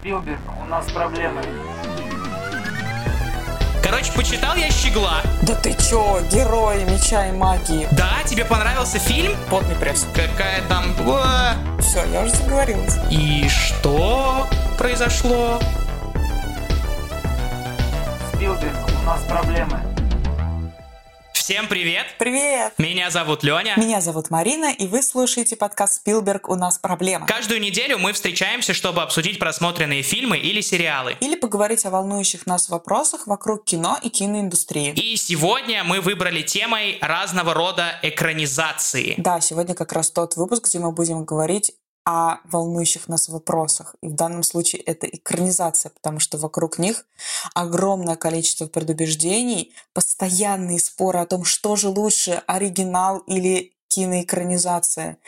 Спилберг, у нас проблемы. Короче, почитал я «Щегла». Да ты чё, герои меча и магии. Да, тебе понравился фильм? Потный пресс. Какая там... Все, я уже заговорилась. И что произошло? Спилберг, у нас проблемы. Всем привет! Привет! Меня зовут Леня. Меня зовут Марина, и вы слушаете подкаст «Спилберг. У нас проблема». Каждую неделю мы встречаемся, чтобы обсудить просмотренные фильмы или сериалы. Или поговорить о волнующих нас вопросах вокруг кино и киноиндустрии. И сегодня мы выбрали темой разного рода экранизации. Да, сегодня как раз тот выпуск, где мы будем говорить о волнующих нас вопросах. И в данном случае это экранизация, потому что вокруг них огромное количество предубеждений, постоянные споры о том, что же лучше, оригинал или киноэкранизация.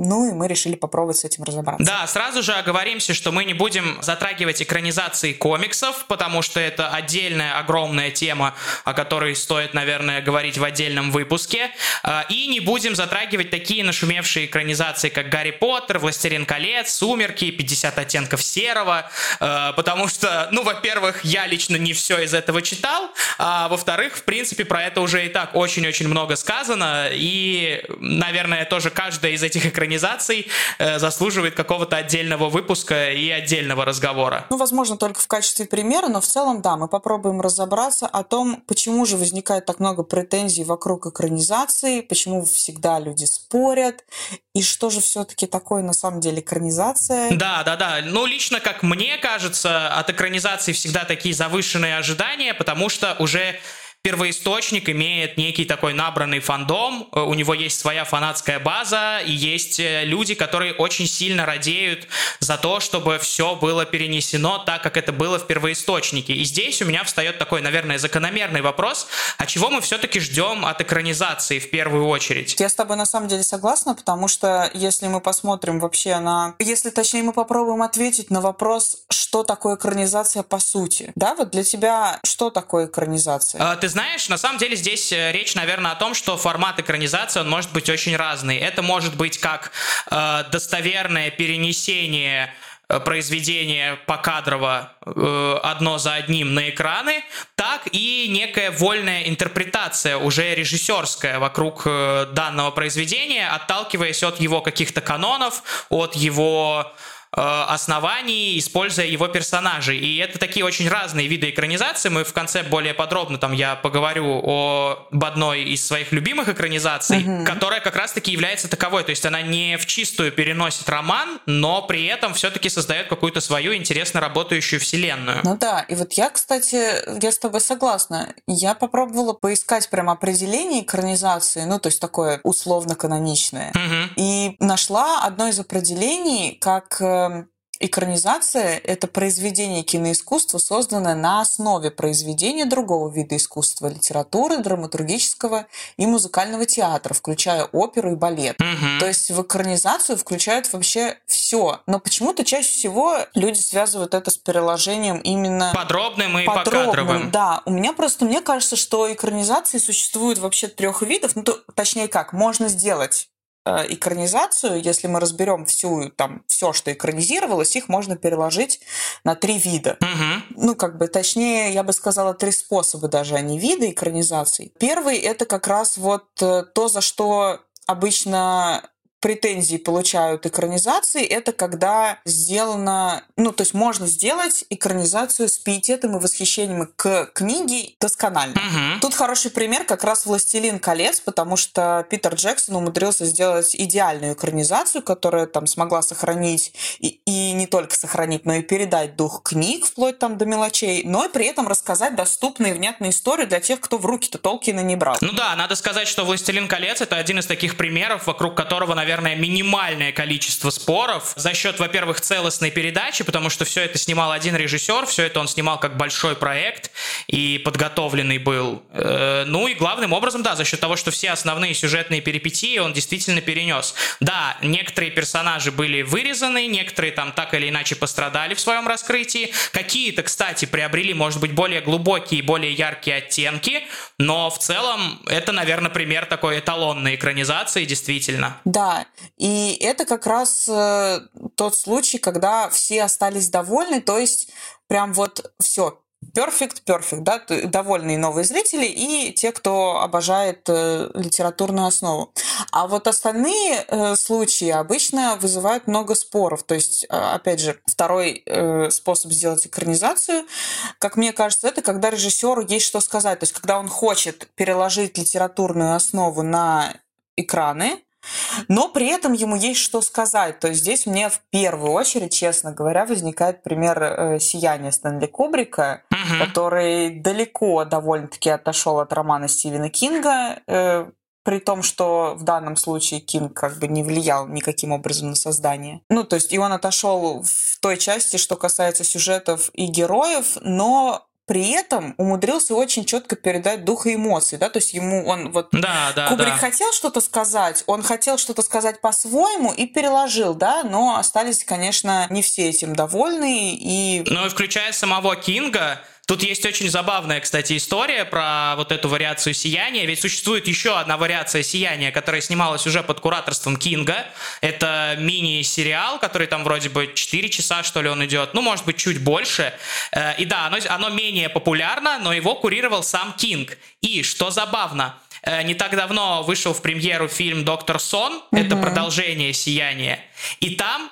Ну и мы решили попробовать с этим разобраться. Да, сразу же оговоримся, что мы не будем затрагивать экранизации комиксов, потому что это отдельная огромная тема, о которой стоит, наверное, говорить в отдельном выпуске. А, и не будем затрагивать такие нашумевшие экранизации, как «Гарри Поттер», «Властелин колец», «Сумерки», «50 оттенков серого», а, потому что, ну, во-первых, я лично не все из этого читал, а во-вторых, в принципе, про это уже и так очень-очень много сказано, и, наверное, тоже каждая из этих экранизаций экранизаций э, заслуживает какого-то отдельного выпуска и отдельного разговора. Ну, возможно, только в качестве примера, но в целом, да, мы попробуем разобраться о том, почему же возникает так много претензий вокруг экранизации, почему всегда люди спорят, и что же все-таки такое на самом деле экранизация. Да, да, да. Ну, лично, как мне кажется, от экранизации всегда такие завышенные ожидания, потому что уже первоисточник имеет некий такой набранный фандом, э, у него есть своя фанатская база, и есть э, люди, которые очень сильно радеют за то, чтобы все было перенесено так, как это было в первоисточнике. И здесь у меня встает такой, наверное, закономерный вопрос, а чего мы все-таки ждем от экранизации в первую очередь? Я с тобой на самом деле согласна, потому что если мы посмотрим вообще на... Если, точнее, мы попробуем ответить на вопрос, что такое экранизация по сути. Да, вот для тебя что такое экранизация? А, ты ты знаешь, на самом деле здесь э, речь, наверное, о том, что формат экранизации, он может быть очень разный. Это может быть как э, достоверное перенесение э, произведения покадрово э, одно за одним на экраны, так и некая вольная интерпретация, уже режиссерская вокруг э, данного произведения, отталкиваясь от его каких-то канонов, от его оснований, используя его персонажей. И это такие очень разные виды экранизации. Мы в конце более подробно там я поговорю об одной из своих любимых экранизаций, угу. которая как раз-таки является таковой. То есть она не в чистую переносит роман, но при этом все-таки создает какую-то свою интересно работающую вселенную. Ну да, и вот я, кстати, я с тобой согласна. Я попробовала поискать прям определение экранизации, ну то есть такое условно-каноничное. Угу. И нашла одно из определений как э, Um. Экранизация — это произведение киноискусства, созданное на основе произведения другого вида искусства, литературы, драматургического и музыкального театра, включая оперу и балет. Угу. То есть в экранизацию включают вообще все. Но почему-то чаще всего люди связывают это с переложением именно... Подробным и подробным, покадровым. Да. У меня просто, мне кажется, что экранизации существует вообще трех видов. Ну, то, точнее как, можно сделать экранизацию, если мы разберем всю там все, что экранизировалось, их можно переложить на три вида. Угу. Ну, как бы, точнее, я бы сказала, три способа даже, а не виды экранизаций. Первый это как раз вот э, то, за что обычно претензии получают экранизации, это когда сделано, ну, то есть можно сделать экранизацию с пиететом и восхищением к книге досконально. Угу. Тут хороший пример как раз «Властелин колец», потому что Питер Джексон умудрился сделать идеальную экранизацию, которая там смогла сохранить и, и не только сохранить, но и передать дух книг вплоть там до мелочей, но и при этом рассказать доступные и внятные истории для тех, кто в руки-то Толкина не брал. Ну да, надо сказать, что «Властелин колец» — это один из таких примеров, вокруг которого, наверное, наверное, минимальное количество споров за счет, во-первых, целостной передачи, потому что все это снимал один режиссер, все это он снимал как большой проект и подготовленный был. Э, ну и главным образом, да, за счет того, что все основные сюжетные перипетии он действительно перенес. Да, некоторые персонажи были вырезаны, некоторые там так или иначе пострадали в своем раскрытии. Какие-то, кстати, приобрели, может быть, более глубокие и более яркие оттенки, но в целом это, наверное, пример такой эталонной экранизации, действительно. Да, И это как раз э, тот случай, когда все остались довольны, то есть прям вот все, Perfect, perfect, да, довольные новые зрители и те, кто обожает э, литературную основу. А вот остальные э, случаи обычно вызывают много споров. То есть, э, опять же, второй э, способ сделать экранизацию, как мне кажется, это когда режиссеру есть что сказать. То есть, когда он хочет переложить литературную основу на экраны, но при этом ему есть что сказать. То есть здесь мне в первую очередь, честно говоря, возникает пример э, «Сияния» Стэнли Кубрика, угу. который далеко довольно-таки отошел от романа Стивена Кинга, э, при том, что в данном случае Кинг как бы не влиял никаким образом на создание. Ну, то есть и он отошел в той части, что касается сюжетов и героев, но при этом умудрился очень четко передать дух и эмоции, да, то есть ему он вот да, да, Кубрик да. хотел что-то сказать, он хотел что-то сказать по-своему и переложил, да, но остались, конечно, не все этим довольны и. Ну и включая самого Кинга, Тут есть очень забавная, кстати, история про вот эту вариацию сияния. Ведь существует еще одна вариация сияния, которая снималась уже под кураторством Кинга. Это мини-сериал, который там вроде бы 4 часа, что ли, он идет. Ну, может быть, чуть больше. Э, и да, оно, оно менее популярно, но его курировал сам Кинг. И, что забавно, э, не так давно вышел в премьеру фильм «Доктор Сон». Mm-hmm. Это продолжение «Сияния». И там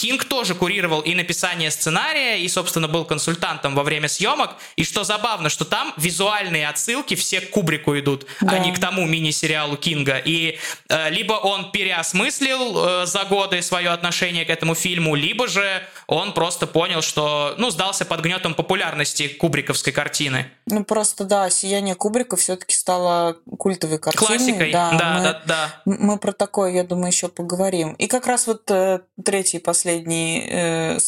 Кинг тоже курировал и написание сценария, и, собственно, был консультантом во время съемок. И что забавно, что там визуальные отсылки все к Кубрику идут, а да. а не к тому мини-сериалу Кинга. И э, либо он переосмыслил э, за годы свое отношение к этому фильму, либо же он просто понял, что, ну, сдался под гнетом популярности кубриковской картины. Ну, просто, да, «Сияние Кубрика» все-таки стало культовой картиной. Классикой, да, да, мы, да, да. Мы про такое, я думаю, еще поговорим. И как раз вот э, третий, последний последний э,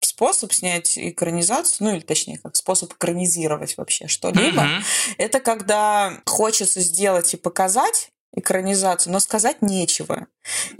способ снять экранизацию, ну или точнее, как способ экранизировать вообще что-либо, mm-hmm. это когда хочется сделать и показать экранизацию, но сказать нечего.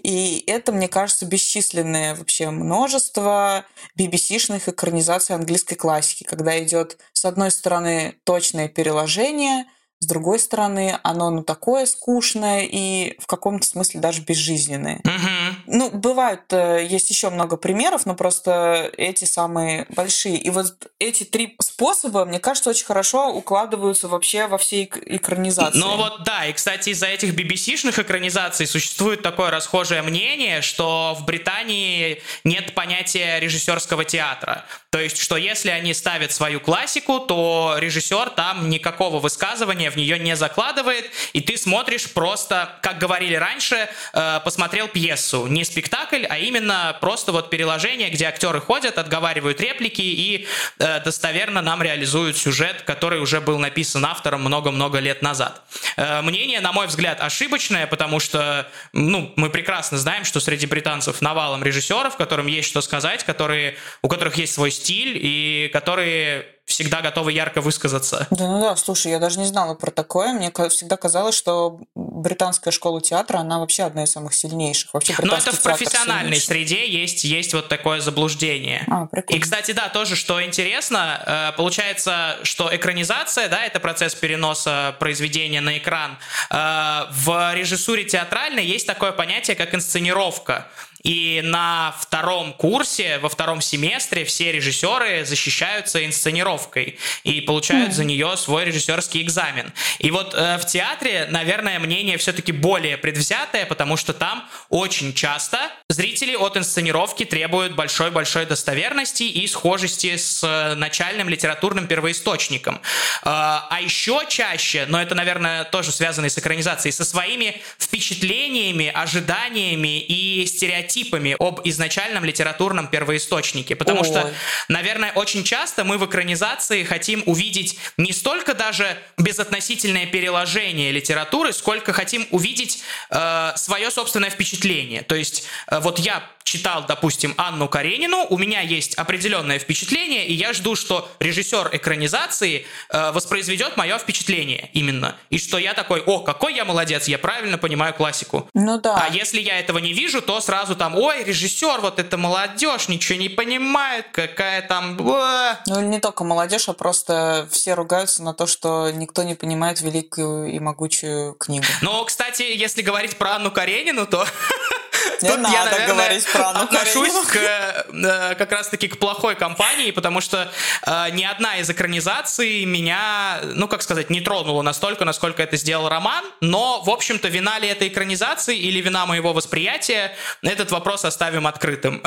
И это, мне кажется, бесчисленное вообще множество BBC-шных экранизаций английской классики, когда идет, с одной стороны, точное переложение, с другой стороны, оно ну такое скучное и в каком-то смысле даже безжизненное. Угу. Ну, бывают, э, есть еще много примеров, но просто эти самые большие. И вот эти три способа, мне кажется, очень хорошо укладываются вообще во все экранизации. Ну вот да, и, кстати, из-за этих BBC-шных экранизаций существует такое расхожее мнение, что в Британии нет понятия режиссерского театра. То есть, что если они ставят свою классику, то режиссер там никакого высказывания в нее не закладывает, и ты смотришь просто, как говорили раньше, э, посмотрел пьесу. Не спектакль, а именно просто вот переложение, где актеры ходят, отговаривают реплики и э, достоверно нам реализуют сюжет, который уже был написан автором много-много лет назад. Э, мнение, на мой взгляд, ошибочное, потому что ну, мы прекрасно знаем, что среди британцев навалом режиссеров, которым есть что сказать, которые, у которых есть свой стиль и которые всегда готовы ярко высказаться. Да, ну да, слушай, я даже не знала про такое. Мне всегда казалось, что британская школа театра, она вообще одна из самых сильнейших. Вообще Но это в профессиональной среде есть, есть вот такое заблуждение. А, прикольно. И, кстати, да, тоже, что интересно, э, получается, что экранизация, да, это процесс переноса произведения на экран. Э, в режиссуре театральной есть такое понятие, как инсценировка. И на втором курсе, во втором семестре все режиссеры защищаются инсценировкой и получают mm. за нее свой режиссерский экзамен. И вот э, в театре, наверное, мнение все-таки более предвзятое, потому что там очень часто зрители от инсценировки требуют большой-большой достоверности и схожести с э, начальным литературным первоисточником. Э, а еще чаще, но это, наверное, тоже связано с экранизацией, со своими впечатлениями, ожиданиями и стереотипами стереотипами об изначальном литературном первоисточнике. Потому Ой. что, наверное, очень часто мы в экранизации хотим увидеть не столько даже безотносительное переложение литературы, сколько хотим увидеть э, свое собственное впечатление. То есть э, вот я читал, допустим, Анну Каренину, у меня есть определенное впечатление, и я жду, что режиссер экранизации э, воспроизведет мое впечатление именно. И что я такой, о, какой я молодец, я правильно понимаю классику. Ну да. А если я этого не вижу, то сразу там, ой, режиссер, вот это молодежь, ничего не понимает, какая там... Ну не только молодежь, а просто все ругаются на то, что никто не понимает великую и могучую книгу. Ну, кстати, если говорить про Анну Каренину, то Не Тут надо я, наверное, говорить про отношусь к, э, как раз-таки к плохой компании, потому что э, ни одна из экранизаций меня, ну, как сказать, не тронула настолько, насколько это сделал Роман, но, в общем-то, вина ли этой экранизации или вина моего восприятия, этот вопрос оставим открытым.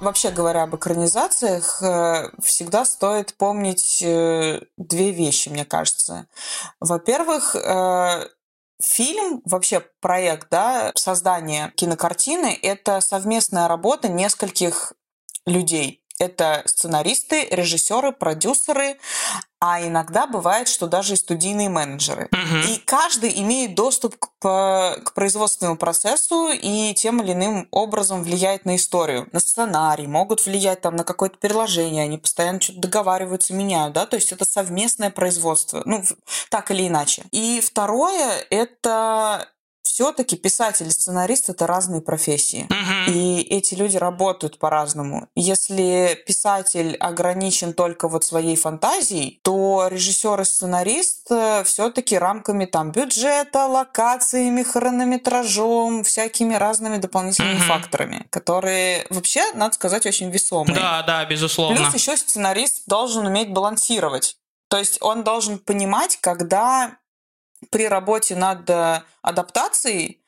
Вообще говоря об экранизациях, э, всегда стоит помнить две вещи, мне кажется. Во-первых, Фильм, вообще проект, да, создание кинокартины — это совместная работа нескольких людей. Это сценаристы, режиссеры, продюсеры, а иногда бывает, что даже и студийные менеджеры. Угу. И каждый имеет доступ к, к производственному процессу и тем или иным образом влияет на историю, на сценарий, могут влиять там на какое-то переложение, они постоянно что-то договариваются, меняют, да, то есть это совместное производство, ну, так или иначе. И второе — это все-таки писатель и сценарист это разные профессии. Uh-huh. И эти люди работают по-разному. Если писатель ограничен только вот своей фантазией, то режиссер и сценарист э, все-таки рамками там бюджета, локациями, хронометражом, всякими разными дополнительными uh-huh. факторами, которые вообще, надо сказать, очень весомые. Да, да, безусловно. Плюс еще сценарист должен уметь балансировать. То есть он должен понимать, когда при работе над э, адаптацией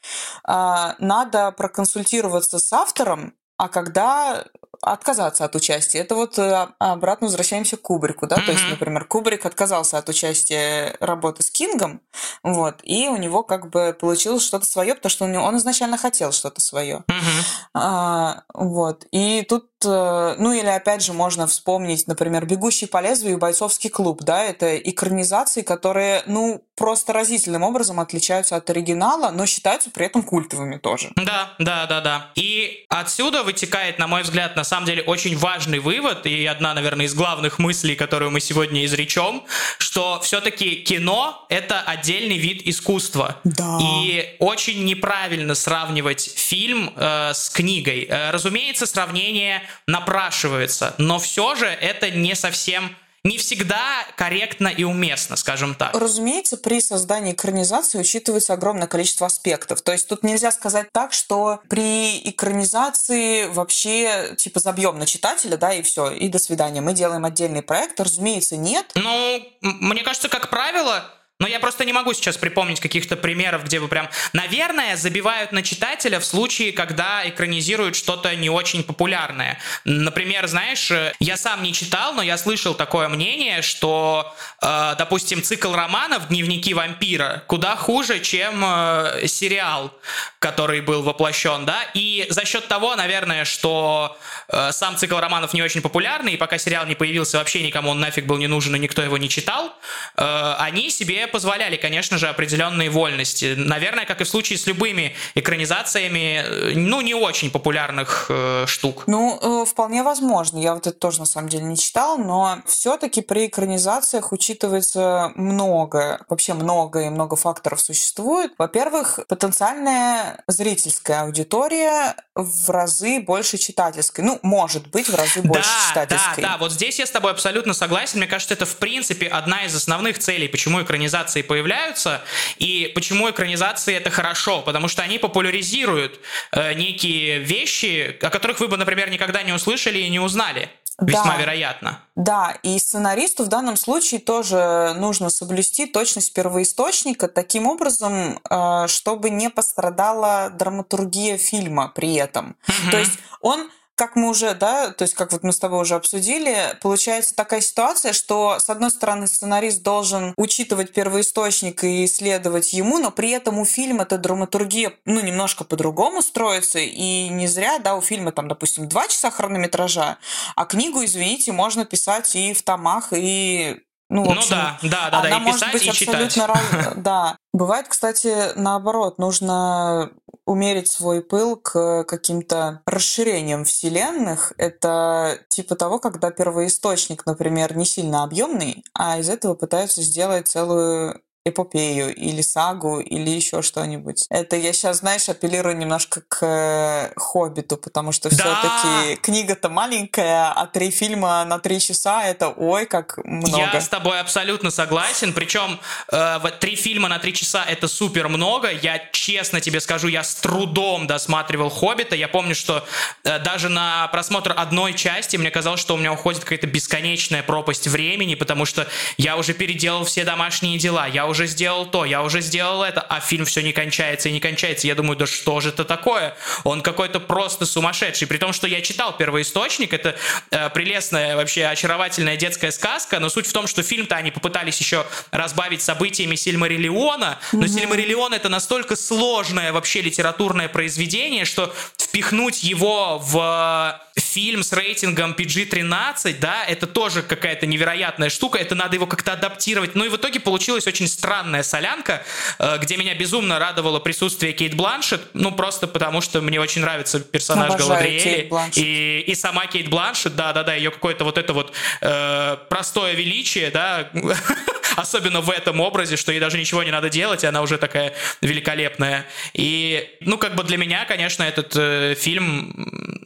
а, надо проконсультироваться с автором, а когда отказаться от участия. Это вот э, обратно возвращаемся к Кубрику, да, mm-hmm. то есть, например, Кубрик отказался от участия работы с Кингом, вот, и у него как бы получилось что-то свое, потому что у него, он изначально хотел что-то свое, mm-hmm. а, вот, и тут, э, ну или опять же можно вспомнить, например, «Бегущий по лезвию» и «Бойцовский клуб», да, это экранизации, которые, ну, просто разительным образом отличаются от оригинала, но считаются при этом культовыми тоже. Да, да, да, да. И отсюда вытекает, на мой взгляд, на самом деле очень важный вывод и одна, наверное, из главных мыслей, которую мы сегодня изречем, что все-таки кино — это отдельный вид искусства. Да. И очень неправильно сравнивать фильм э, с книгой. Э, разумеется, сравнение напрашивается, но все же это не совсем не всегда корректно и уместно, скажем так. Разумеется, при создании экранизации учитывается огромное количество аспектов. То есть тут нельзя сказать так, что при экранизации вообще типа забьем на читателя, да, и все, и до свидания. Мы делаем отдельный проект. Разумеется, нет. Ну, мне кажется, как правило, но я просто не могу сейчас припомнить каких-то примеров, где бы прям, наверное, забивают на читателя в случае, когда экранизируют что-то не очень популярное. Например, знаешь, я сам не читал, но я слышал такое мнение, что, э, допустим, цикл романов «Дневники вампира» куда хуже, чем э, сериал, который был воплощен, да, и за счет того, наверное, что э, сам цикл романов не очень популярный, и пока сериал не появился, вообще никому он нафиг был не нужен, и никто его не читал, э, они себе позволяли, конечно же, определенные вольности. Наверное, как и в случае с любыми экранизациями, э, ну, не очень популярных э, штук. Ну, э, вполне возможно. Я вот это тоже, на самом деле, не читал, но все-таки при экранизациях учитывается много, вообще много и много факторов существует. Во-первых, потенциальная зрительская аудитория в разы больше читательской. Ну, может быть, в разы больше да, читательской. Да, да, вот здесь я с тобой абсолютно согласен. Мне кажется, это, в принципе, одна из основных целей, почему экранизация экранизации появляются, и почему экранизации это хорошо, потому что они популяризируют э, некие вещи, о которых вы бы, например, никогда не услышали и не узнали. Весьма да, вероятно. Да, и сценаристу в данном случае тоже нужно соблюсти точность первоисточника таким образом, э, чтобы не пострадала драматургия фильма при этом. Угу. То есть он как мы уже, да, то есть как вот мы с тобой уже обсудили, получается такая ситуация, что с одной стороны сценарист должен учитывать первоисточник и исследовать ему, но при этом у фильма эта драматургия, ну, немножко по-другому строится, и не зря, да, у фильма там, допустим, два часа хронометража, а книгу, извините, можно писать и в томах, и ну, ну общем, ну да, да, да, она да, и может писать, быть и абсолютно. Раз... Да. Бывает, кстати, наоборот, нужно умерить свой пыл к каким-то расширениям вселенных. Это типа того, когда первоисточник, например, не сильно объемный, а из этого пытаются сделать целую эпопею или сагу или еще что-нибудь. Это я сейчас, знаешь, апеллирую немножко к э, Хоббиту, потому что да! все-таки книга-то маленькая, а три фильма на три часа это ой как много. Я с тобой абсолютно согласен. Причем э, вот три фильма на три часа это супер много. Я честно тебе скажу, я с трудом досматривал Хоббита. Я помню, что э, даже на просмотр одной части мне казалось, что у меня уходит какая-то бесконечная пропасть времени, потому что я уже переделал все домашние дела, я уже уже сделал то, я уже сделал это, а фильм все не кончается и не кончается. Я думаю, да что же это такое? Он какой-то просто сумасшедший. При том, что я читал первоисточник, это э, прелестная, вообще очаровательная детская сказка, но суть в том, что фильм-то они попытались еще разбавить событиями Сильмариллиона, но mm-hmm. Сильмариллион это настолько сложное вообще литературное произведение, что впихнуть его в фильм с рейтингом PG-13, да, это тоже какая-то невероятная штука, это надо его как-то адаптировать. Ну и в итоге получилась очень странная солянка, э, где меня безумно радовало присутствие Кейт Бланшет, ну просто потому что мне очень нравится персонаж Галадриэли. И, и сама Кейт Бланшет, да-да-да, ее какое-то вот это вот э, простое величие, да, особенно в этом образе, что ей даже ничего не надо делать, и она уже такая великолепная. И, ну, как бы для меня, конечно, этот э, фильм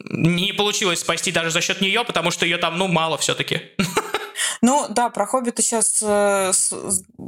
не получилось спасти даже за счет нее, потому что ее там, ну, мало все-таки. Ну да, про Хоббита сейчас э,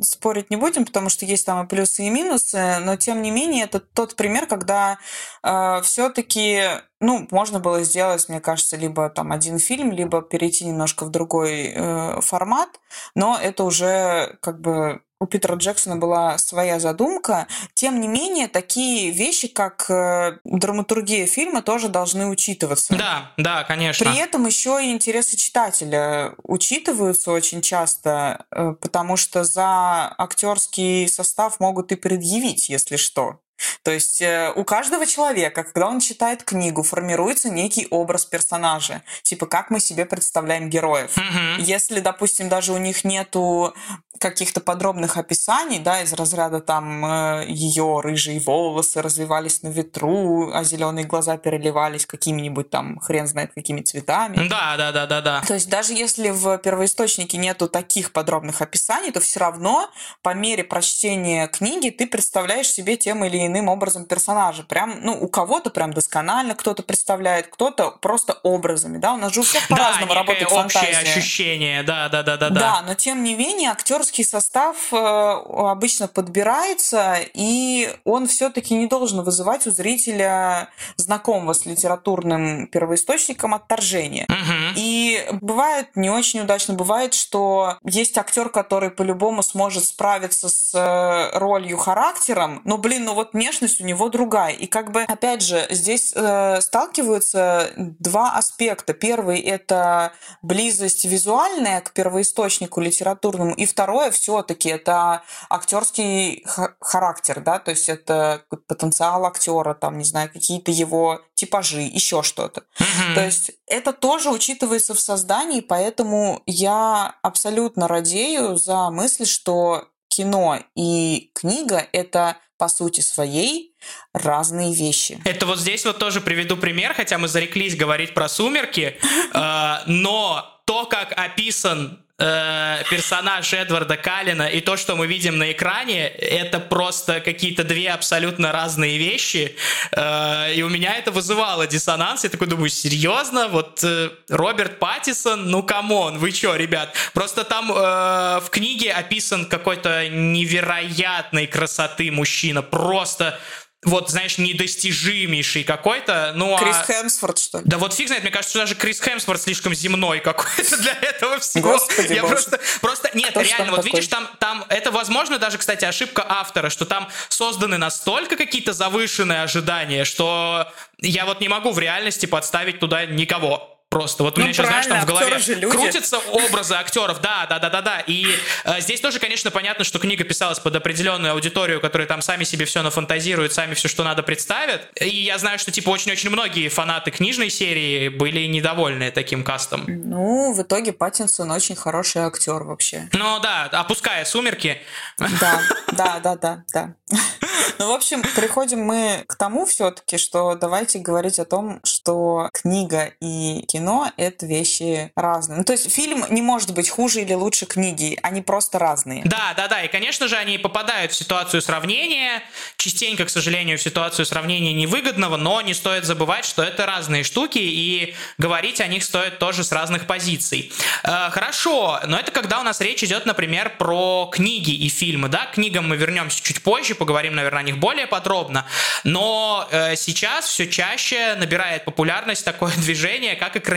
спорить не будем, потому что есть там и плюсы, и минусы, но тем не менее это тот пример, когда э, все-таки ну, можно было сделать, мне кажется, либо там один фильм, либо перейти немножко в другой э, формат, но это уже как бы у Питера Джексона была своя задумка. Тем не менее, такие вещи, как э, драматургия фильма, тоже должны учитываться. Да, да, конечно. При этом еще и интересы читателя учитываются очень часто, э, потому что за актерский состав могут и предъявить, если что. То есть э, у каждого человека, когда он читает книгу, формируется некий образ персонажа. Типа, как мы себе представляем героев. Mm-hmm. Если, допустим, даже у них нету каких-то подробных описаний, да, из разряда там э, ее рыжие волосы развивались на ветру, а зеленые глаза переливались какими-нибудь там хрен знает какими цветами. Да, да, да, да, да. То есть даже если в первоисточнике нету таких подробных описаний, то все равно по мере прочтения книги ты представляешь себе тем или иным образом персонажа. Прям, ну, у кого-то прям досконально кто-то представляет, кто-то просто образами, да, у нас же у всех по-разному да, работает фантазия. ощущение, да, да, да, да, да. Да, но тем не менее актерский состав э, обычно подбирается, и он все-таки не должен вызывать у зрителя знакомого с литературным первоисточником отторжения. Угу. И бывает не очень удачно, бывает, что есть актер, который по-любому сможет справиться с э, ролью характером, но, блин, ну вот внешность у него другая. И как бы, опять же, здесь э, сталкиваются два аспекта. Первый — это близость визуальная к первоисточнику литературному, и второе все-таки это актерский характер, да, то есть это потенциал актера, там, не знаю, какие-то его типажи, еще что-то. Mm-hmm. То есть это тоже учитывается в создании, поэтому я абсолютно радею за мысль, что кино и книга — это по сути своей разные вещи. Это вот здесь вот тоже приведу пример, хотя мы зареклись говорить про «Сумерки», э, но то, как описан э, персонаж Эдварда Каллена и то, что мы видим на экране, это просто какие-то две абсолютно разные вещи. Э, и у меня это вызывало диссонанс. Я такой думаю, серьезно? Вот э, Роберт Паттисон, ну come on, вы чё, ребят? Просто там э, в книге описан какой-то невероятной красоты мужчина. Просто вот, знаешь, недостижимейший какой-то. Ну, Крис а... Хемсворт, что ли? Да вот фиг знает, мне кажется, что даже Крис Хемсворт слишком земной какой-то для этого всего. Господи Я просто, просто, нет, Кто реально, вот такой? видишь, там, там, это, возможно, даже, кстати, ошибка автора, что там созданы настолько какие-то завышенные ожидания, что я вот не могу в реальности подставить туда никого. Просто вот у ну, меня сейчас, знаешь, там в голове крутятся образы актеров, да, да, да, да, да. И э, здесь тоже, конечно, понятно, что книга писалась под определенную аудиторию, которые там сами себе все нафантазируют, сами все, что надо, представят. И я знаю, что типа очень-очень многие фанаты книжной серии были недовольны таким кастом. Ну, в итоге Паттинсон очень хороший актер вообще. Ну да, опуская сумерки. Да, да, да, да, да. Ну, в общем, приходим мы к тому все-таки, что давайте говорить о том, что книга и кино — это вещи разные. Ну, то есть фильм не может быть хуже или лучше книги, они просто разные. Да, да, да, и, конечно же, они попадают в ситуацию сравнения, частенько, к сожалению, в ситуацию сравнения невыгодного, но не стоит забывать, что это разные штуки, и говорить о них стоит тоже с разных позиций. Э, хорошо, но это когда у нас речь идет, например, про книги и фильмы, да, к книгам мы вернемся чуть позже, поговорим, наверное, о них более подробно, но э, сейчас все чаще набирает популярность такое движение, как экранизация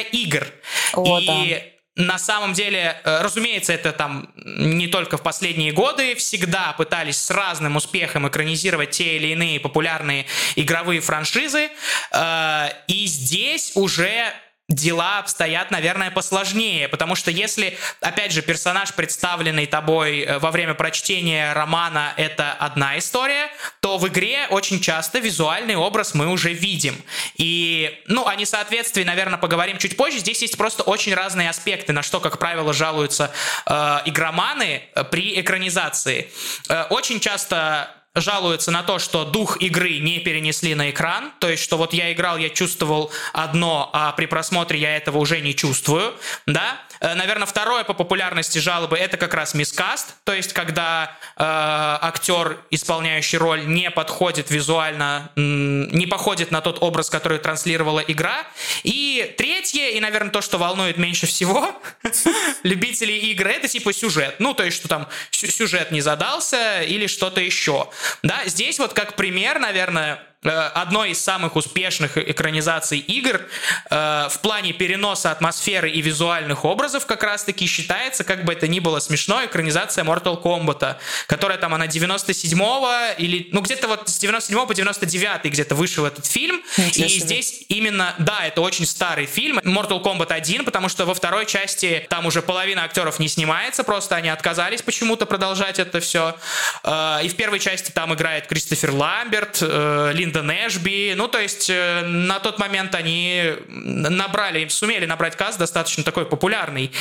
игр. О, и да на самом деле, э, разумеется, это там не только в последние годы, всегда пытались с разным успехом экранизировать те или иные популярные игровые франшизы, э, и здесь уже дела обстоят, наверное, посложнее, потому что если, опять же, персонаж, представленный тобой э, во время прочтения романа, это одна история, то в игре очень часто визуальный образ мы уже видим. И, ну, о несоответствии, наверное, поговорим чуть позже. Здесь есть просто очень разные аспекты, на что, как правило, жалуются э, игроманы э, при экранизации. Э, очень часто жалуются на то, что дух игры не перенесли на экран, то есть, что вот я играл, я чувствовал одно, а при просмотре я этого уже не чувствую, да, Наверное, второе по популярности жалобы это как раз мискаст, то есть когда э, актер, исполняющий роль, не подходит визуально, не походит на тот образ, который транслировала игра. И третье, и, наверное, то, что волнует меньше всего любителей игры, это типа сюжет. Ну, то есть, что там сюжет не задался или что-то еще. Да, здесь вот как пример, наверное, Э, одной из самых успешных экранизаций игр э, в плане переноса атмосферы и визуальных образов как раз-таки считается, как бы это ни было смешно, экранизация Mortal Kombat, которая там она 97-го или, ну, где-то вот с 97 по 99 где-то вышел этот фильм. И здесь именно, да, это очень старый фильм, Mortal Kombat 1, потому что во второй части там уже половина актеров не снимается, просто они отказались почему-то продолжать это все. Э, и в первой части там играет Кристофер Ламберт, Лин Линдон Эшби. Ну, то есть э, на тот момент они набрали, сумели набрать каст достаточно такой популярный.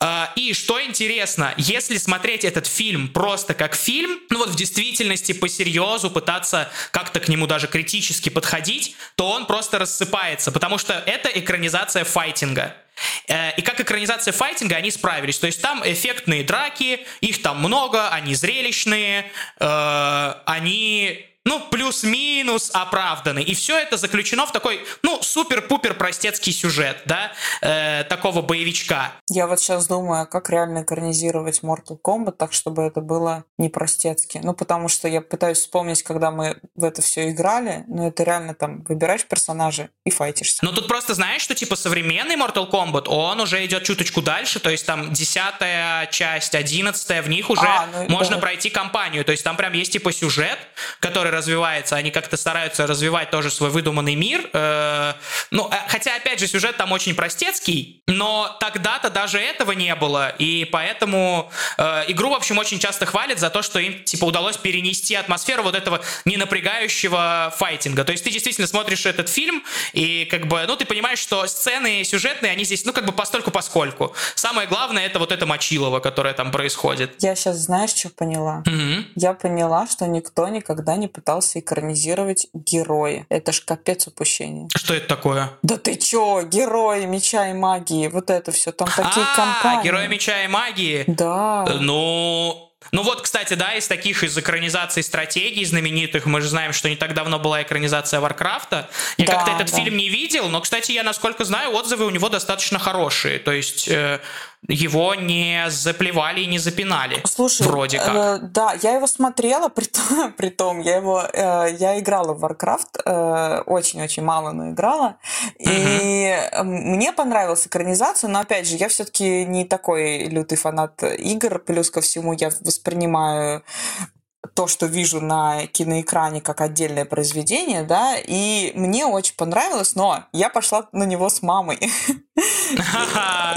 А, и что интересно, если смотреть этот фильм просто как фильм, ну вот в действительности по серьезу пытаться как-то к нему даже критически подходить, то он просто рассыпается, потому что это экранизация файтинга. Э, и как экранизация файтинга они справились. То есть там эффектные драки, их там много, они зрелищные, э, они ну, плюс-минус оправданы. И все это заключено в такой, ну, супер-пупер простецкий сюжет, да, э, такого боевичка. Я вот сейчас думаю, а как реально экранизировать Mortal Kombat так, чтобы это было не простецки. Ну, потому что я пытаюсь вспомнить, когда мы в это все играли, но это реально там выбираешь персонажа и файтишься. Ну, тут просто знаешь, что типа современный Mortal Kombat, он уже идет чуточку дальше, то есть там десятая часть, одиннадцатая, в них уже а, ну, можно да. пройти кампанию, то есть там прям есть типа сюжет, который развивается, они как-то стараются развивать тоже свой выдуманный мир. Э, ну, э, хотя, опять же, сюжет там очень простецкий, но тогда-то даже этого не было, и поэтому э, игру, в общем, очень часто хвалят за то, что им, типа, удалось перенести атмосферу вот этого ненапрягающего файтинга. То есть ты действительно смотришь этот фильм, и как бы, ну, ты понимаешь, что сцены сюжетные, они здесь, ну, как бы постольку поскольку. Самое главное, это вот это мочилово, которое там происходит. Я сейчас, знаешь, что поняла? Угу. Я поняла, что никто никогда не пытался экранизировать герои. Это ж капец упущение. Что это такое? Да ты чё, герои меча и магии, вот это все, там такие а, компании. герои меча и магии? Да. Ну, ну вот, кстати, да, из таких, из экранизаций стратегий знаменитых, мы же знаем, что не так давно была экранизация Варкрафта. Я да, как-то этот да. фильм не видел, но, кстати, я, насколько знаю, отзывы у него достаточно хорошие. То есть... Э, его не заплевали и не запинали. Слушай, вроде как. Э, да, я его смотрела, при том, при том я его, э, я играла в Warcraft, э, очень-очень мало, но играла, угу. и мне понравилась экранизация, но опять же, я все-таки не такой лютый фанат игр, плюс ко всему я воспринимаю то, что вижу на киноэкране как отдельное произведение, да, и мне очень понравилось, но я пошла на него с мамой.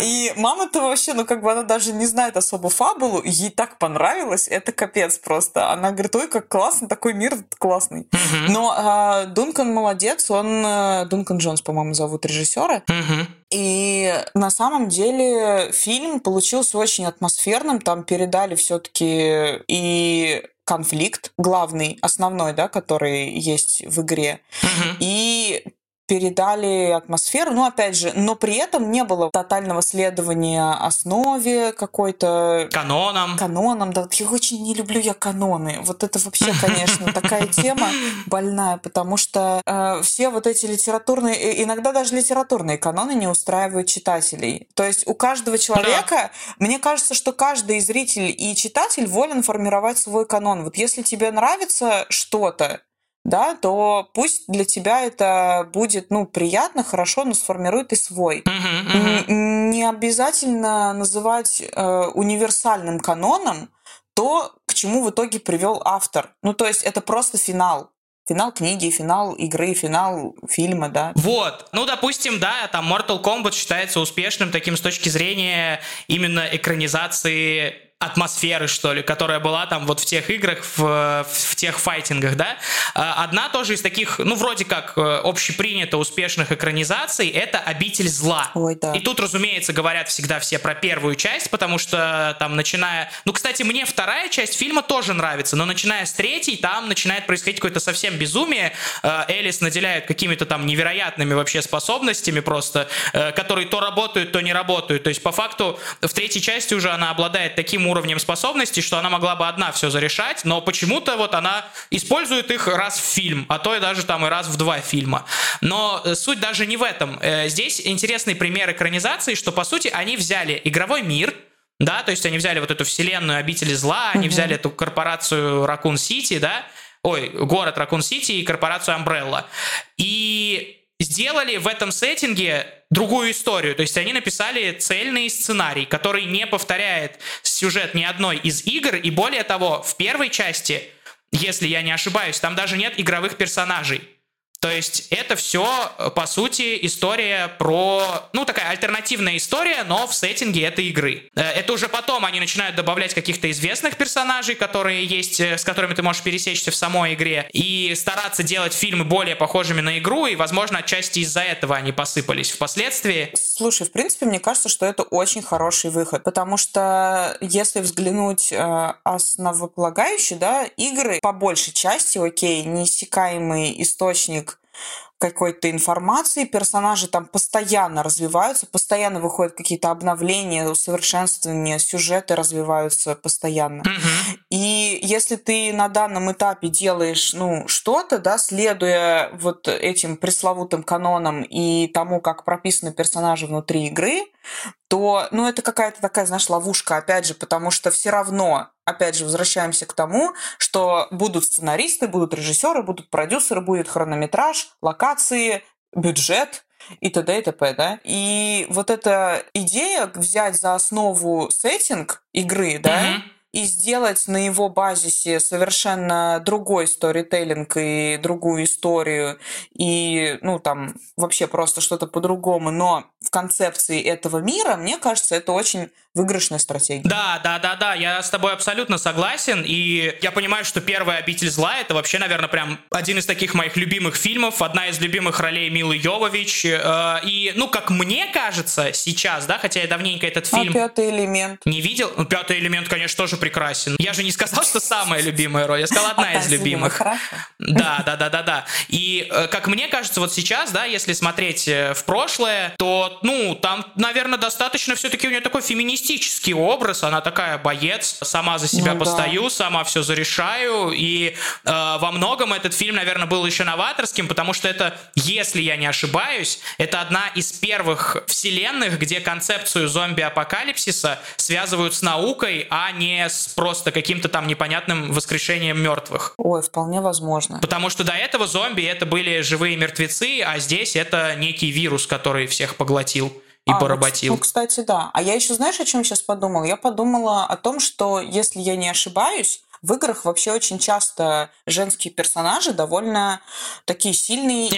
И мама-то вообще, ну, как бы она даже не знает особо фабулу, ей так понравилось, это капец просто. Она говорит, ой, как классно, такой мир классный. Но а, Дункан молодец, он, э, Дункан Джонс, по-моему, зовут режиссера, и на самом деле фильм получился очень атмосферным, там передали все-таки и конфликт главный, основной, да, который есть в игре. Мгм. И передали атмосферу, ну, опять же, но при этом не было тотального следования основе какой-то Каноном. канонам, да, я очень не люблю я каноны. Вот это вообще, конечно, такая тема больная, потому что э, все вот эти литературные, иногда даже литературные каноны не устраивают читателей. То есть у каждого человека, мне кажется, что каждый зритель и читатель волен формировать свой канон. Вот если тебе нравится что-то, да, то пусть для тебя это будет, ну, приятно, хорошо, но сформируй ты свой. Мгм. Н- Не обязательно называть э, универсальным каноном то, к чему в итоге привел автор. Ну, то есть это просто финал. Финал книги, финал игры, финал фильма, да. Вот. Ну, допустим, да, там Mortal Kombat считается успешным таким с точки зрения именно экранизации атмосферы, что ли, которая была там вот в тех играх, в, в тех файтингах, да. А, Одна тоже из таких, ну, вроде как э, общепринято успешных экранизаций, это «Обитель зла». Ой, да. И тут, разумеется, говорят всегда все про первую часть, потому что там начиная... Ну, кстати, мне вторая часть фильма тоже нравится, но начиная с третьей, там начинает происходить какое-то совсем безумие. Э, Элис наделяет какими-то там невероятными вообще способностями просто, э, которые то работают, то не работают. То есть, по факту, в третьей части уже она обладает таким уровнем способностей, что она могла бы одна все зарешать, но почему-то вот она использует их раз в фильм, а то и даже там и раз в два фильма. Но э, суть даже не в этом. Э, Здесь интересный пример экранизации, что, по сути, они взяли игровой мир, да, то есть они взяли вот эту вселенную обители зла, они Мгм. взяли эту корпорацию Ракун Сити, да, ой, город Ракун Сити и корпорацию Umbrella. И сделали в этом сеттинге другую историю. То есть они написали цельный сценарий, который не повторяет сюжет ни одной из игр. И более того, в первой части, если я не ошибаюсь, там даже нет игровых персонажей. То есть это все, по сути, история про... Ну, такая альтернативная история, но в сеттинге этой игры. Э, Это уже потом они начинают добавлять каких-то известных персонажей, которые есть, э, с которыми ты можешь пересечься в самой игре, и стараться делать фильмы более похожими на игру, и, возможно, отчасти из-за этого они посыпались впоследствии. Слушай, в принципе, мне кажется, что это очень хороший выход, потому что если взглянуть э, основополагающе, да, игры по большей части, окей, неиссякаемый источник какой-то информации, персонажи там постоянно развиваются, постоянно выходят какие-то обновления, усовершенствования, сюжеты развиваются постоянно. Мгм. И если ты на данном этапе делаешь, ну, что-то, да, следуя вот этим пресловутым канонам и тому, как прописаны персонажи внутри игры, то, ну, это какая-то такая, знаешь, ловушка, опять же, потому что все равно, опять же, возвращаемся к тому, что будут сценаристы, будут режиссеры, будут продюсеры, будет хронометраж, локации, бюджет, и т.д. и т.п., да? И вот эта идея взять за основу сеттинг игры, да, Мгм. И сделать на его базисе совершенно другой сторителлинг и другую историю, и, ну, там, вообще просто что-то по-другому, но в концепции этого мира, мне кажется, это очень выигрышная стратегия. Да, да, да, да, я с тобой абсолютно согласен, и я понимаю, что первая «Обитель зла» — это вообще, наверное, прям один из таких моих любимых фильмов, одна из любимых ролей Милы Йовович, э, и, ну, как мне кажется, сейчас, да, хотя я давненько этот А фильм пятый элемент. не видел, ну, «Пятый элемент», конечно, тоже прекрасен. Я же не сказал, что самая любимая роль, я сказал, одна из любимых. Да, да, да, да, да. И э, как мне кажется, вот сейчас, да, если смотреть э, в прошлое, то, ну, там, наверное, достаточно все-таки у нее такой феминистический образ. Она такая боец, сама за себя Ну да. постою, сама все зарешаю. И э, во многом этот фильм, наверное, был еще новаторским, потому что это, если я не ошибаюсь, это одна из первых вселенных, где концепцию зомби-апокалипсиса связывают с наукой, а не с просто каким-то там непонятным воскрешением мертвых. Ой, вполне возможно. Потому что до этого зомби это были живые мертвецы, а здесь это некий вирус, который всех поглотил и А, поработил. Ну, кстати, да. А я еще, знаешь, о чем сейчас подумала? Я подумала о том, что, если я не ошибаюсь, в играх вообще очень часто женские персонажи довольно такие сильные и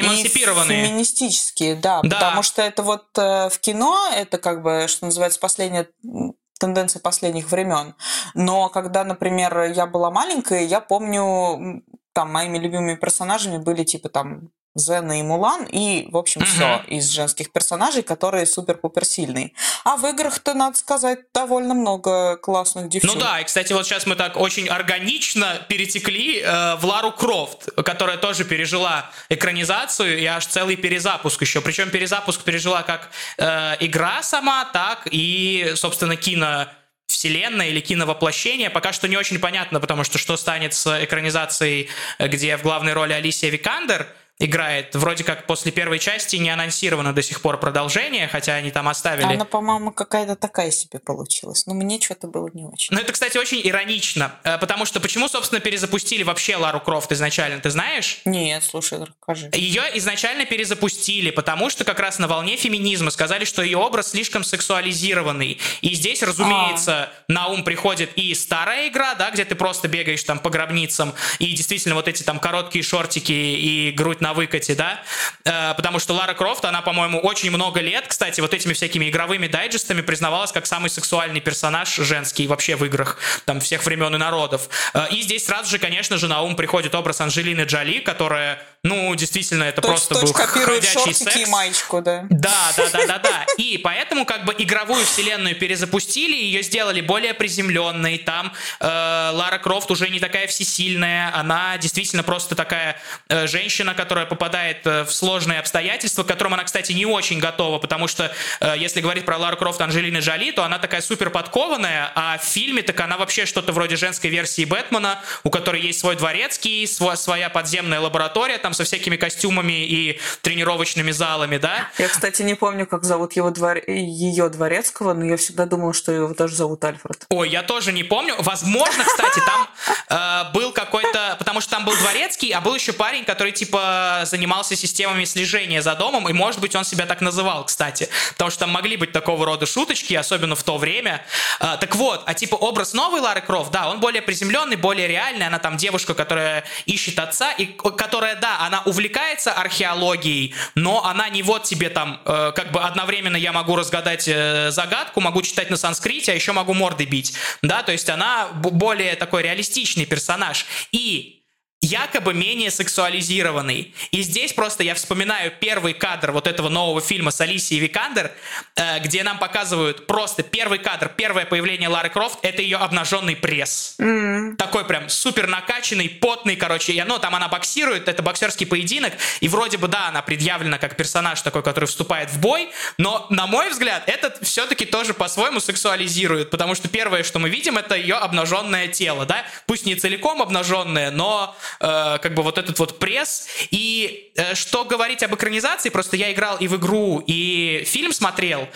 феминистические, да, Да. потому что это вот э, в кино, это как бы, что называется, последняя м, тенденция последних времен. Но когда, например, я была маленькая, я помню, там моими любимыми персонажами были типа там Зена и Мулан, и, в общем, угу. все из женских персонажей, которые супер-пупер сильные. А в играх-то, надо сказать, довольно много классных девчонок. Ну да, и, кстати, вот сейчас мы так очень органично перетекли э, в Лару Крофт, которая тоже пережила экранизацию и аж целый перезапуск еще. Причем перезапуск пережила как э, игра сама, так и, собственно, кино вселенная или киновоплощение, пока что не очень понятно, потому что что станет с экранизацией, где в главной роли Алисия Викандер, играет. Вроде как после первой части не анонсировано до сих пор продолжение, хотя они там оставили. Она, по-моему, какая-то такая себе получилась. Но мне что-то было не очень. Ну, это, кстати, очень иронично. Э, потому что почему, собственно, перезапустили вообще Лару Крофт изначально, ты знаешь? Нет, слушай, расскажи. Ее изначально перезапустили, потому что как раз на волне феминизма сказали, что ее образ слишком сексуализированный. И здесь, разумеется, а. на ум приходит и старая игра, да, где ты просто бегаешь там по гробницам, и действительно вот эти там короткие шортики и грудь на на выкате, да, э, потому что Лара Крофт, она, по-моему, очень много лет, кстати, вот этими всякими игровыми дайджестами признавалась как самый сексуальный персонаж женский вообще в играх, там, всех времен и народов. Э, и здесь сразу же, конечно же, на ум приходит образ Анжелины Джоли, которая ну, действительно, это то просто был ходячий секс. и маечку, да. Да, да, да, да, да. И поэтому как бы игровую вселенную перезапустили, ее сделали более приземленной. Там э, Лара Крофт уже не такая всесильная, она действительно просто такая э, женщина, которая попадает э, в сложные обстоятельства, к которым она, кстати, не очень готова, потому что э, если говорить про Лару Крофт Анжелины Джоли, то она такая супер подкованная, а в фильме так она вообще что-то вроде женской версии Бэтмена, у которой есть свой дворецкий, свой, своя подземная лаборатория, там со всякими костюмами и тренировочными залами, да? Я, кстати, не помню, как зовут его двор... ее дворецкого, но я всегда думала, что его тоже зовут Альфред. Ой, я тоже не помню. Возможно, кстати, там э, был какой-то... Потому что там был дворецкий, а был еще парень, который, типа, занимался системами слежения за домом, и, может быть, он себя так называл, кстати. Потому что там могли быть такого рода шуточки, особенно в то время. Э, так вот, а типа образ новой Лары Крофт, да, он более приземленный, более реальный. Она там девушка, которая ищет отца, и которая, да, она увлекается археологией, но она не вот тебе там, э, как бы одновременно я могу разгадать э, загадку, могу читать на санскрите, а еще могу морды бить, да, то есть она более такой реалистичный персонаж. И якобы менее сексуализированный. И здесь просто я вспоминаю первый кадр вот этого нового фильма с Алисией Викандер, э, где нам показывают просто первый кадр, первое появление Лары Крофт, это ее обнаженный пресс. Mm. Такой прям супер накачанный, потный, короче. И, ну, там она боксирует, это боксерский поединок, и вроде бы, да, она предъявлена как персонаж такой, который вступает в бой, но, на мой взгляд, этот все-таки тоже по-своему сексуализирует, потому что первое, что мы видим, это ее обнаженное тело, да, пусть не целиком обнаженное, но э, как бы вот этот вот пресс. И э, что говорить об экранизации, просто я играл и в игру, и фильм смотрел.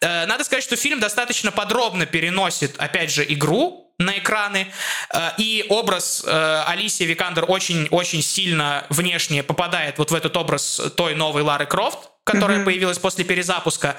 Э, надо сказать, что фильм достаточно подробно переносит, опять же, игру, на экраны. Э, и образ э, Алисии Викандер очень-очень сильно внешне попадает вот в этот образ той новой Лары Крофт, которая mm-hmm. появилась после перезапуска.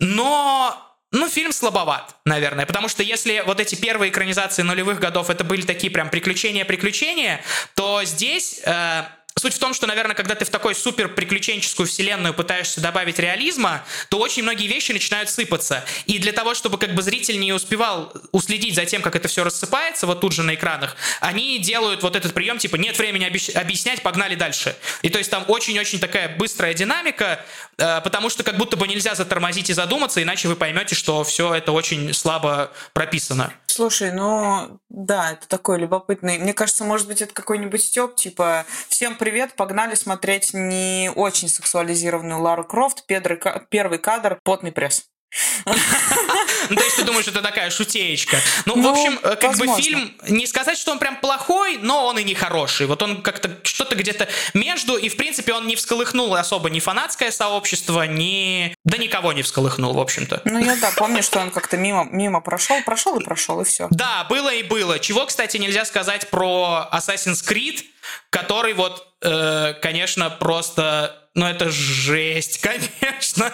Но ну, фильм слабоват, наверное, потому что если вот эти первые экранизации нулевых годов это были такие прям приключения-приключения, то здесь э, Суть в том, что, наверное, когда ты в такой супер приключенческую вселенную пытаешься добавить реализма, то очень многие вещи начинают сыпаться. И для того, чтобы как бы зритель не успевал уследить за тем, как это все рассыпается вот тут же на экранах, они делают вот этот прием, типа, нет времени объяснять, погнали дальше. И то есть там очень-очень такая быстрая динамика, э, потому что как будто бы нельзя затормозить и задуматься, иначе вы поймете, что все это очень слабо прописано. Слушай, ну да, это такой любопытный. Мне кажется, может быть, это какой-нибудь степ, типа всем привет, погнали смотреть не очень сексуализированную Лару Крофт, первый кадр, потный пресс. Ну, то есть ты думаешь, это такая шутеечка. Ну, в ну, общем, э, как бы фильм, не сказать, что он прям плохой, но он и не хороший. Вот он как-то что-то где-то между, и, в принципе, он не всколыхнул особо ни фанатское сообщество, ни... Да никого не всколыхнул, в общем-то. Ну, я, да, помню, что он как-то мимо, мимо прошел, прошел и прошел, и все. Да, было и было. Чего, кстати, нельзя сказать про Assassin's Creed, который вот, э, конечно, просто... Ну, это жесть, конечно.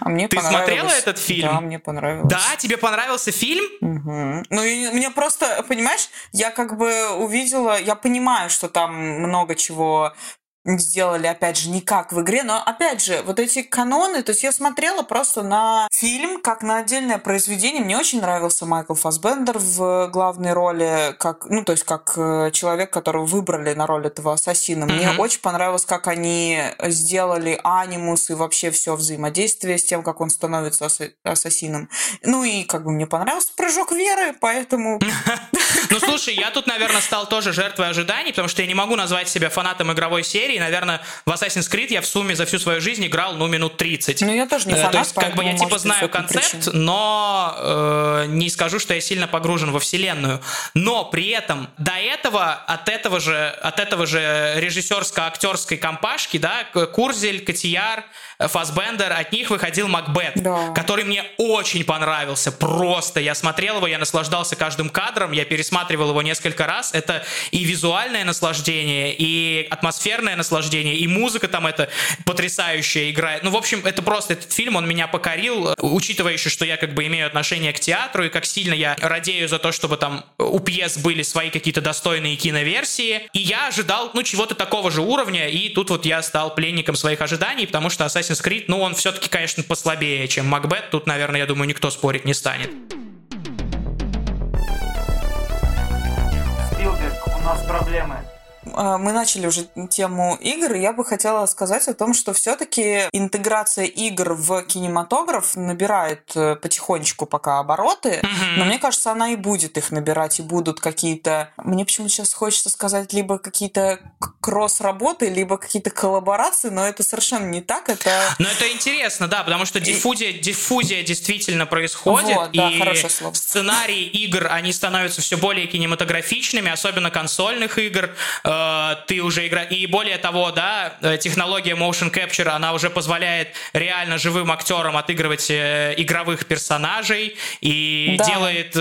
А мне Ты смотрела этот фильм? Да, мне понравилось. Да, тебе понравился фильм? Угу. Ну, и мне просто, понимаешь, я как бы увидела, я понимаю, что там много чего сделали, опять же, не как в игре, но, опять же, вот эти каноны, то есть я смотрела просто на фильм, как на отдельное произведение. Мне очень нравился Майкл Фасбендер в главной роли, как, ну, то есть как э, человек, которого выбрали на роль этого ассасина. Мне mm-hmm. очень понравилось, как они сделали анимус и вообще все взаимодействие с тем, как он становится ассасином. Ну и как бы мне понравился прыжок веры, поэтому... Ну, слушай, я тут, наверное, стал тоже жертвой ожиданий, потому что я не могу назвать себя фанатом игровой серии. Наверное, в Assassin's Creed я в сумме за всю свою жизнь играл, ну, минут 30. Ну, я тоже не фанат, То есть, как бы я типа знаю концепт, но э, не скажу, что я сильно погружен во вселенную. Но при этом до этого от этого же, от этого же режиссерско-актерской компашки, да, Курзель, Котияр, Фасбендер, от них выходил Макбет, да. который мне очень понравился. Просто я смотрел его, я наслаждался каждым кадром, я пересматривал его несколько раз. Это и визуальное наслаждение, и атмосферное наслаждение, и музыка там это потрясающая играет. Ну, в общем, это просто этот фильм, он меня покорил, учитывая еще, что я как бы имею отношение к театру, и как сильно я радею за то, чтобы там у пьес были свои какие-то достойные киноверсии. И я ожидал, ну, чего-то такого же уровня, и тут вот я стал пленником своих ожиданий, потому что Assassin's Creed, ну, он все-таки, конечно, послабее, чем Макбет. Тут, наверное, я думаю, никто спорить не станет. Спилберг, у нас проблемы. А, мы начали уже тему игр, и я бы хотела сказать о том, что все-таки интеграция игр в кинематограф набирает э, потихонечку пока обороты, mm-hmm. но мне кажется, она и будет их набирать, и будут какие-то... Мне почему-то сейчас хочется сказать либо какие-то кросс-работы, либо какие-то коллаборации, но это совершенно не так, это... Но это интересно, да, потому что диффузия, и... диффузия действительно происходит, вот, да, и сценарии игр, они становятся все более кинематографичными, особенно консольных игр, э, Э, ты уже играешь. И более того, да, э, технология motion capture, она уже позволяет реально живым актерам отыгрывать э, игровых персонажей и да. делает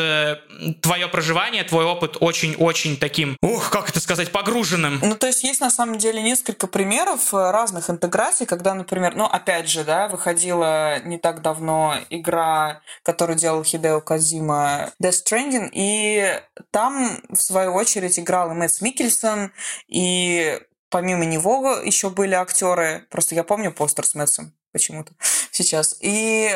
твое проживание, твой опыт очень-очень таким, ух, как это сказать, погруженным. Ну, то есть есть на самом деле несколько примеров разных интеграций, когда, например, ну, опять же, да, выходила не так давно игра, которую делал Хидео Казима Death Stranding, и там, в свою очередь, играл и Мэтт Микельсон, и помимо него еще были актеры. Просто я помню постер с Мэтсом почему-то сейчас. И,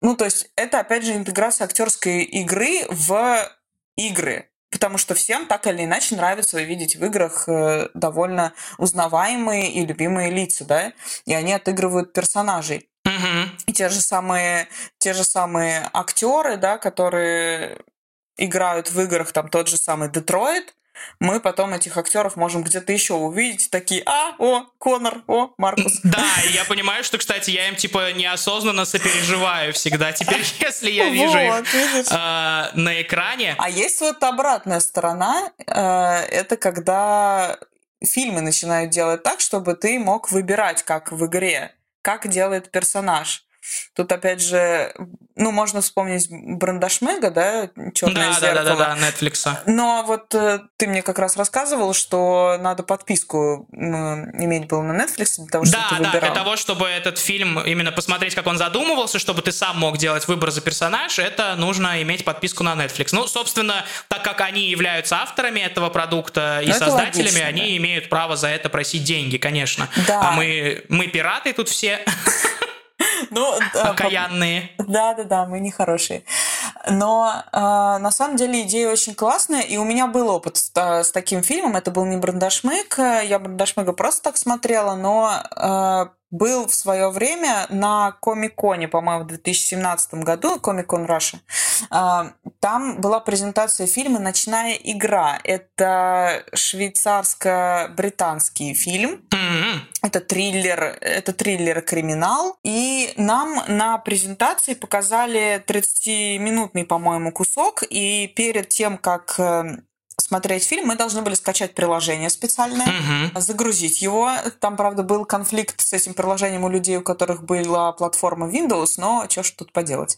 ну, то есть, это, опять же, интеграция актерской игры в игры. Потому что всем так или иначе нравится видеть в играх э, довольно узнаваемые и любимые лица, да, и они отыгрывают персонажей. Mm-hmm. И те же самые, те же самые актеры, да, которые играют в играх, там тот же самый Детройт, мы потом этих актеров можем где-то еще увидеть, такие, а, о, Конор, о, Маркус. Да, я понимаю, что, кстати, я им, типа, неосознанно сопереживаю всегда. Теперь, если я вижу их э, на экране... А есть вот обратная сторона, э, это когда фильмы начинают делать так, чтобы ты мог выбирать, как в игре, как делает персонаж. Тут, опять же, ну, можно вспомнить Брандашмега, да, Черное да, зеркало. Да, да, да, да, Netflix. Но вот э, ты мне как раз рассказывал, что надо подписку иметь было на Netflix для того, чтобы да, ты выбирал. Да, для того, чтобы этот фильм именно посмотреть, как он задумывался, чтобы ты сам мог делать выбор за персонаж, это нужно иметь подписку на Netflix. Ну, собственно, так как они являются авторами этого продукта и Но создателями, логично, они да. имеют право за это просить деньги, конечно. Да. А мы, мы пираты тут все. Ну, Окаянные. Да-да-да, мы нехорошие. Но э, на самом деле идея очень классная, и у меня был опыт с, с таким фильмом. Это был не Брандашмык, я Брандашмыга просто так смотрела, но э, был в свое время на Комик-Коне, по-моему, в 2017 году, Комик-Кон Раша. Там была презентация фильма «Ночная игра». Это швейцарско-британский фильм. Mm-hmm. Это триллер, это триллер-криминал. И нам на презентации показали 30-минутный, по-моему, кусок. И перед тем, как э, смотреть фильм, мы должны были скачать приложение специальное, угу. загрузить его. Там, правда, был конфликт с этим приложением у людей, у которых была платформа Windows, но что ж тут поделать.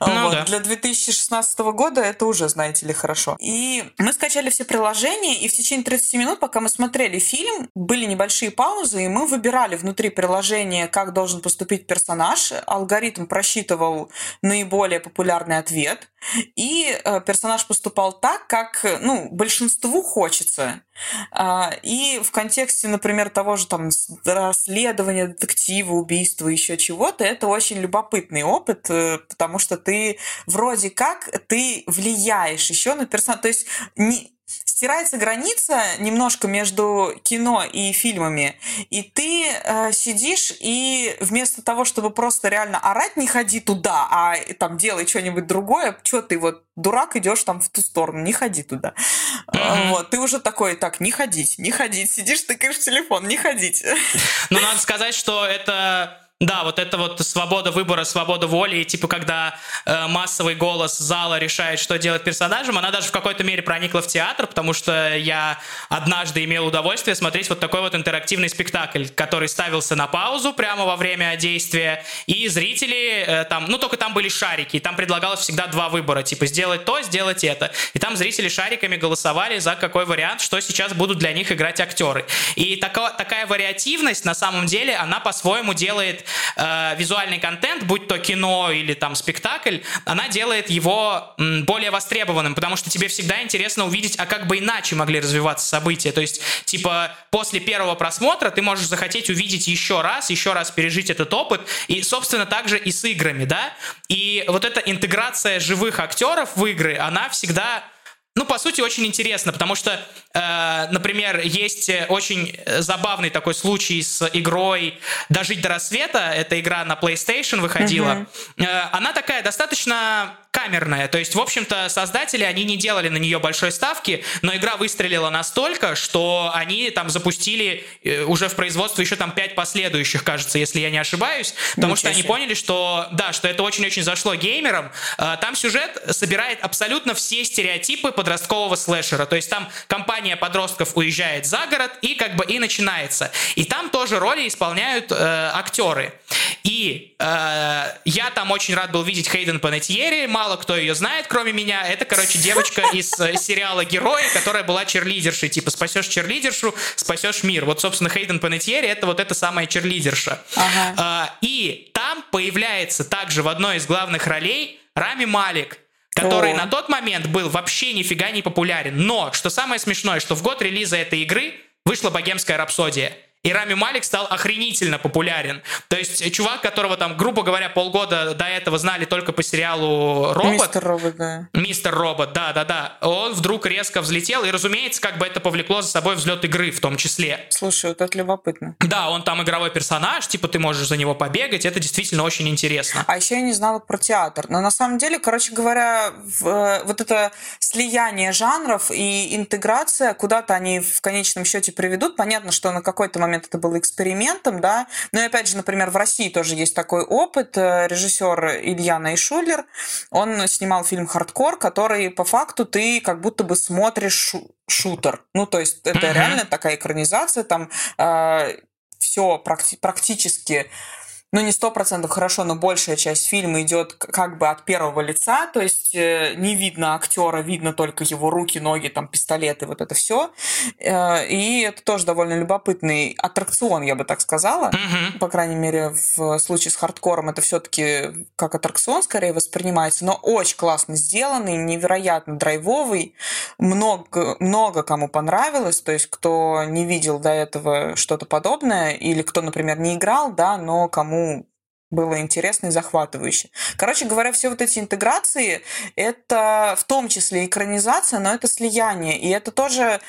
Ну, вот. да. Для 2016 года это уже, знаете ли, хорошо. И мы скачали все приложения, и в течение 30 минут, пока мы смотрели фильм, были небольшие паузы, и мы выбирали внутри приложения, как должен поступить персонаж. Алгоритм просчитывал наиболее популярный ответ, и э, персонаж поступал так, как, ну, большинству хочется. А, и в контексте, например, того же там расследования, детектива, убийства, еще чего-то, это очень любопытный опыт, э, потому что ты вроде как ты влияешь еще на персонажа. То есть не, стирается граница немножко между кино и фильмами, и ты э, сидишь и вместо того, чтобы просто реально орать, не ходи туда, а там делай что-нибудь другое, что ты вот дурак идешь там в ту сторону, не ходи туда. Mm-hmm. Вот, ты уже такой, так, не ходить, не ходить, сидишь, тыкаешь в телефон, не ходить. Ну, надо сказать, что это да, вот это вот свобода выбора, свобода воли, и типа когда э, массовый голос зала решает, что делать персонажем, она даже в какой-то мере проникла в театр, потому что я однажды имел удовольствие смотреть вот такой вот интерактивный спектакль, который ставился на паузу прямо во время действия, и зрители э, там, ну только там были шарики, и там предлагалось всегда два выбора, типа сделать то, сделать это. И там зрители шариками голосовали за какой вариант, что сейчас будут для них играть актеры. И тако, такая вариативность на самом деле, она по-своему делает э, визуальный контент, будь то кино или там спектакль, она делает его более востребованным, потому что тебе всегда интересно увидеть, а как бы иначе могли развиваться события. То есть, типа, после первого просмотра ты можешь захотеть увидеть еще раз, еще раз пережить этот опыт, и, собственно, также и с играми, да? И вот эта интеграция живых актеров в игры, она всегда ну, по сути, очень интересно, потому что, э, например, есть очень забавный такой случай с игрой «Дожить до рассвета». Эта игра на PlayStation выходила. Uh-huh. Э, она такая достаточно камерная. То есть, в общем-то, создатели, они не делали на нее большой ставки, но игра выстрелила настолько, что они там запустили э, уже в производство еще там пять последующих, кажется, если я не ошибаюсь, потому Ничего что они поняли, что, да, что это очень-очень зашло геймерам. Э, там сюжет собирает абсолютно все стереотипы подросткового слэшера. То есть там компания подростков уезжает за город и как бы и начинается. И там тоже роли исполняют э, актеры. И э, я там очень рад был видеть Хейден Панетьери, мало кто ее знает, кроме меня. Это, короче, девочка из э, сериала «Герои», которая была черлидершей. Типа, спасешь черлидершу, спасешь мир. Вот, собственно, Хейден Панетьери — это вот эта самая черлидерша. Ага. А, и там появляется также в одной из главных ролей Рами Малик, который О. на тот момент был вообще нифига не популярен. Но, что самое смешное, что в год релиза этой игры вышла «Богемская рапсодия». И Рами Малик стал охренительно популярен. То есть чувак, которого там, грубо говоря, полгода до этого знали только по сериалу «Робот». Мистер Робот, да. Мистер Робот, да-да-да. Он вдруг резко взлетел, и, разумеется, как бы это повлекло за собой взлет игры в том числе. Слушай, вот это любопытно. Да, он там игровой персонаж, типа ты можешь за него побегать, это действительно очень интересно. А еще я не знала про театр. Но на самом деле, короче говоря, в, э, вот это слияние жанров и интеграция, куда-то они в конечном счете приведут. Понятно, что на какой-то момент момент это было экспериментом, да. Но и опять же, например, в России тоже есть такой опыт. Э, Режиссер Илья Найшулер, он снимал фильм «Хардкор», который по факту ты как будто бы смотришь шутер. Ну, то есть это mm-hmm. реально такая экранизация, там э, все практи- практически ну, не сто процентов хорошо, но большая часть фильма идет как бы от первого лица, то есть э, не видно актера, видно только его руки, ноги, там, пистолеты, вот это все. Э, и это тоже довольно любопытный аттракцион, я бы так сказала. Mm-hmm. По крайней мере, в случае с хардкором это все-таки как аттракцион скорее воспринимается, но очень классно сделанный, невероятно драйвовый, много, много кому понравилось, то есть кто не видел до этого что-то подобное, или кто, например, не играл, да, но кому было интересно и захватывающе. Короче говоря, все вот эти интеграции, это в том числе экранизация, но это слияние. И это тоже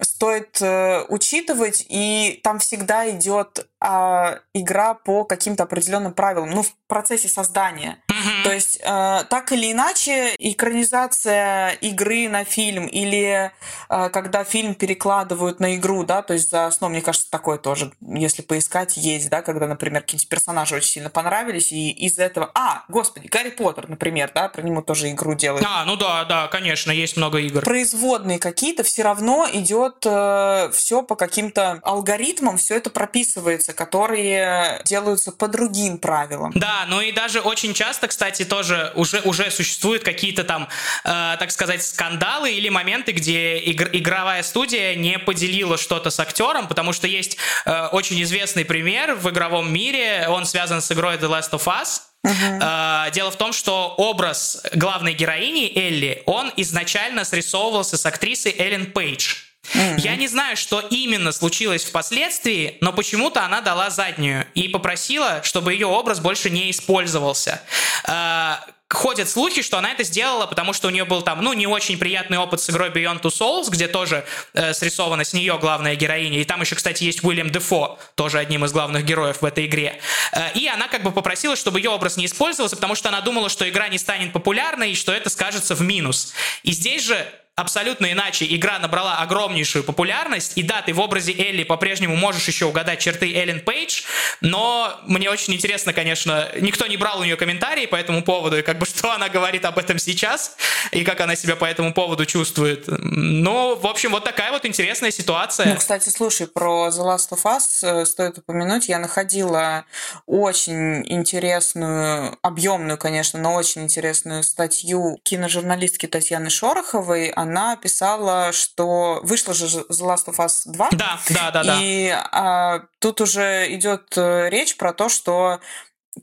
стоит э, учитывать, и там всегда идет а, игра по каким-то определенным правилам, ну, в процессе создания. То есть, э, так или иначе, экранизация игры на фильм или э, когда фильм перекладывают на игру, да, то есть за основу, мне кажется, такое тоже, если поискать, есть, да, когда, например, какие-то персонажи очень сильно понравились, и из этого... А, господи, Гарри Поттер, например, да, про него тоже игру делают. А, ну да, да, конечно, есть много игр. Производные какие-то все равно равно идет э, все по каким-то алгоритмам, все это прописывается, которые делаются по другим правилам. Да, ну и даже очень часто, кстати, тоже уже, уже существуют какие-то там, э, так сказать, скандалы или моменты, где игр, игровая студия не поделила что-то с актером, потому что есть э, очень известный пример в игровом мире, он связан с игрой The Last of Us, Uh-huh. Дело в том, что образ главной героини Элли, он изначально срисовывался с актрисой Эллен Пейдж. Я не знаю, что именно случилось впоследствии, но почему-то она дала заднюю и попросила, чтобы ее образ больше не использовался. А, ходят слухи, что она это сделала, потому что у нее был там, ну, не очень приятный опыт с игрой Beyond Two Souls, где тоже э, срисована с нее главная героиня. И там еще, кстати, есть Уильям Дефо, тоже одним из главных героев в этой игре. Э, и она как бы попросила, чтобы ее образ не использовался, потому что она думала, что игра не станет популярной и что это скажется в минус. И здесь же абсолютно иначе. Игра набрала огромнейшую популярность, и да, ты в образе Элли по-прежнему можешь еще угадать черты Эллен Пейдж, но мне очень интересно, конечно, никто не брал у нее комментарии по этому поводу, и как бы что она говорит об этом сейчас, и как она себя по этому поводу чувствует. Ну, в общем, вот такая вот интересная ситуация. Ну, кстати, слушай, про The Last of Us э, стоит упомянуть, я находила очень интересную, объемную, конечно, но очень интересную статью киножурналистки Татьяны Шороховой, она она писала, что вышла же The Last of Us 2. Да, да, да. И да. А, тут уже идет э, речь про то, что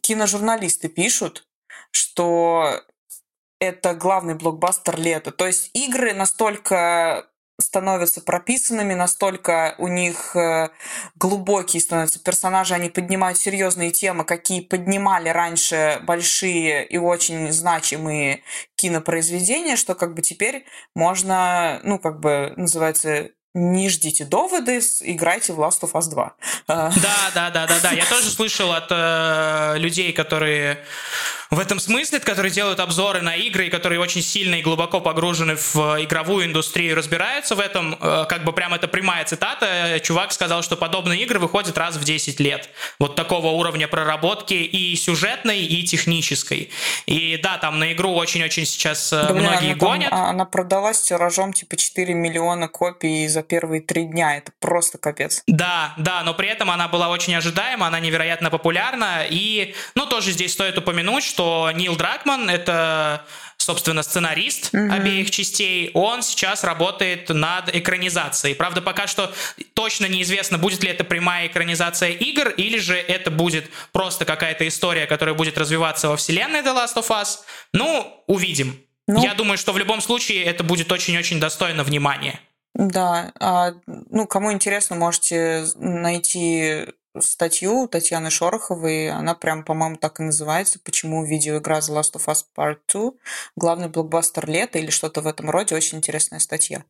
киножурналисты пишут, что это главный блокбастер лета. То есть игры настолько становятся прописанными, настолько у них э, глубокие становятся персонажи, они поднимают серьезные темы, какие поднимали раньше большие и очень значимые кинопроизведения, что как бы теперь можно, ну, как бы называется, не ждите доводы, играйте в Last of Us 2. Да, да, да, да, да. Я тоже слышал от э, людей, которые в этом смысле, которые делают обзоры на игры, и которые очень сильно и глубоко погружены в игровую индустрию, разбираются в этом, э, как бы прям это прямая цитата, чувак сказал, что подобные игры выходят раз в 10 лет. Вот такого уровня проработки и сюжетной, и технической. И да, там на игру очень-очень сейчас э, да, многие она гонят. Там, она продалась тиражом типа 4 миллиона копий за первые три дня. Это просто капец. Да, да, но при этом она была очень ожидаема, она невероятно популярна. И, ну, тоже здесь стоит упомянуть, что Нил Дракман — это собственно, сценарист mm-hmm. обеих частей, он сейчас работает над экранизацией. Правда, пока что точно неизвестно, будет ли это прямая экранизация игр, или же это будет просто какая-то история, которая будет развиваться во вселенной The Last of Us. Ну, увидим. Ну, Я думаю, что в любом случае это будет очень-очень достойно внимания. Да, а, ну, кому интересно, можете найти статью Татьяны Шороховой, она прям, по-моему, так и называется, почему видеоигра The Last of Us Part 2 главный блокбастер лета или что-то в этом роде, очень интересная статья.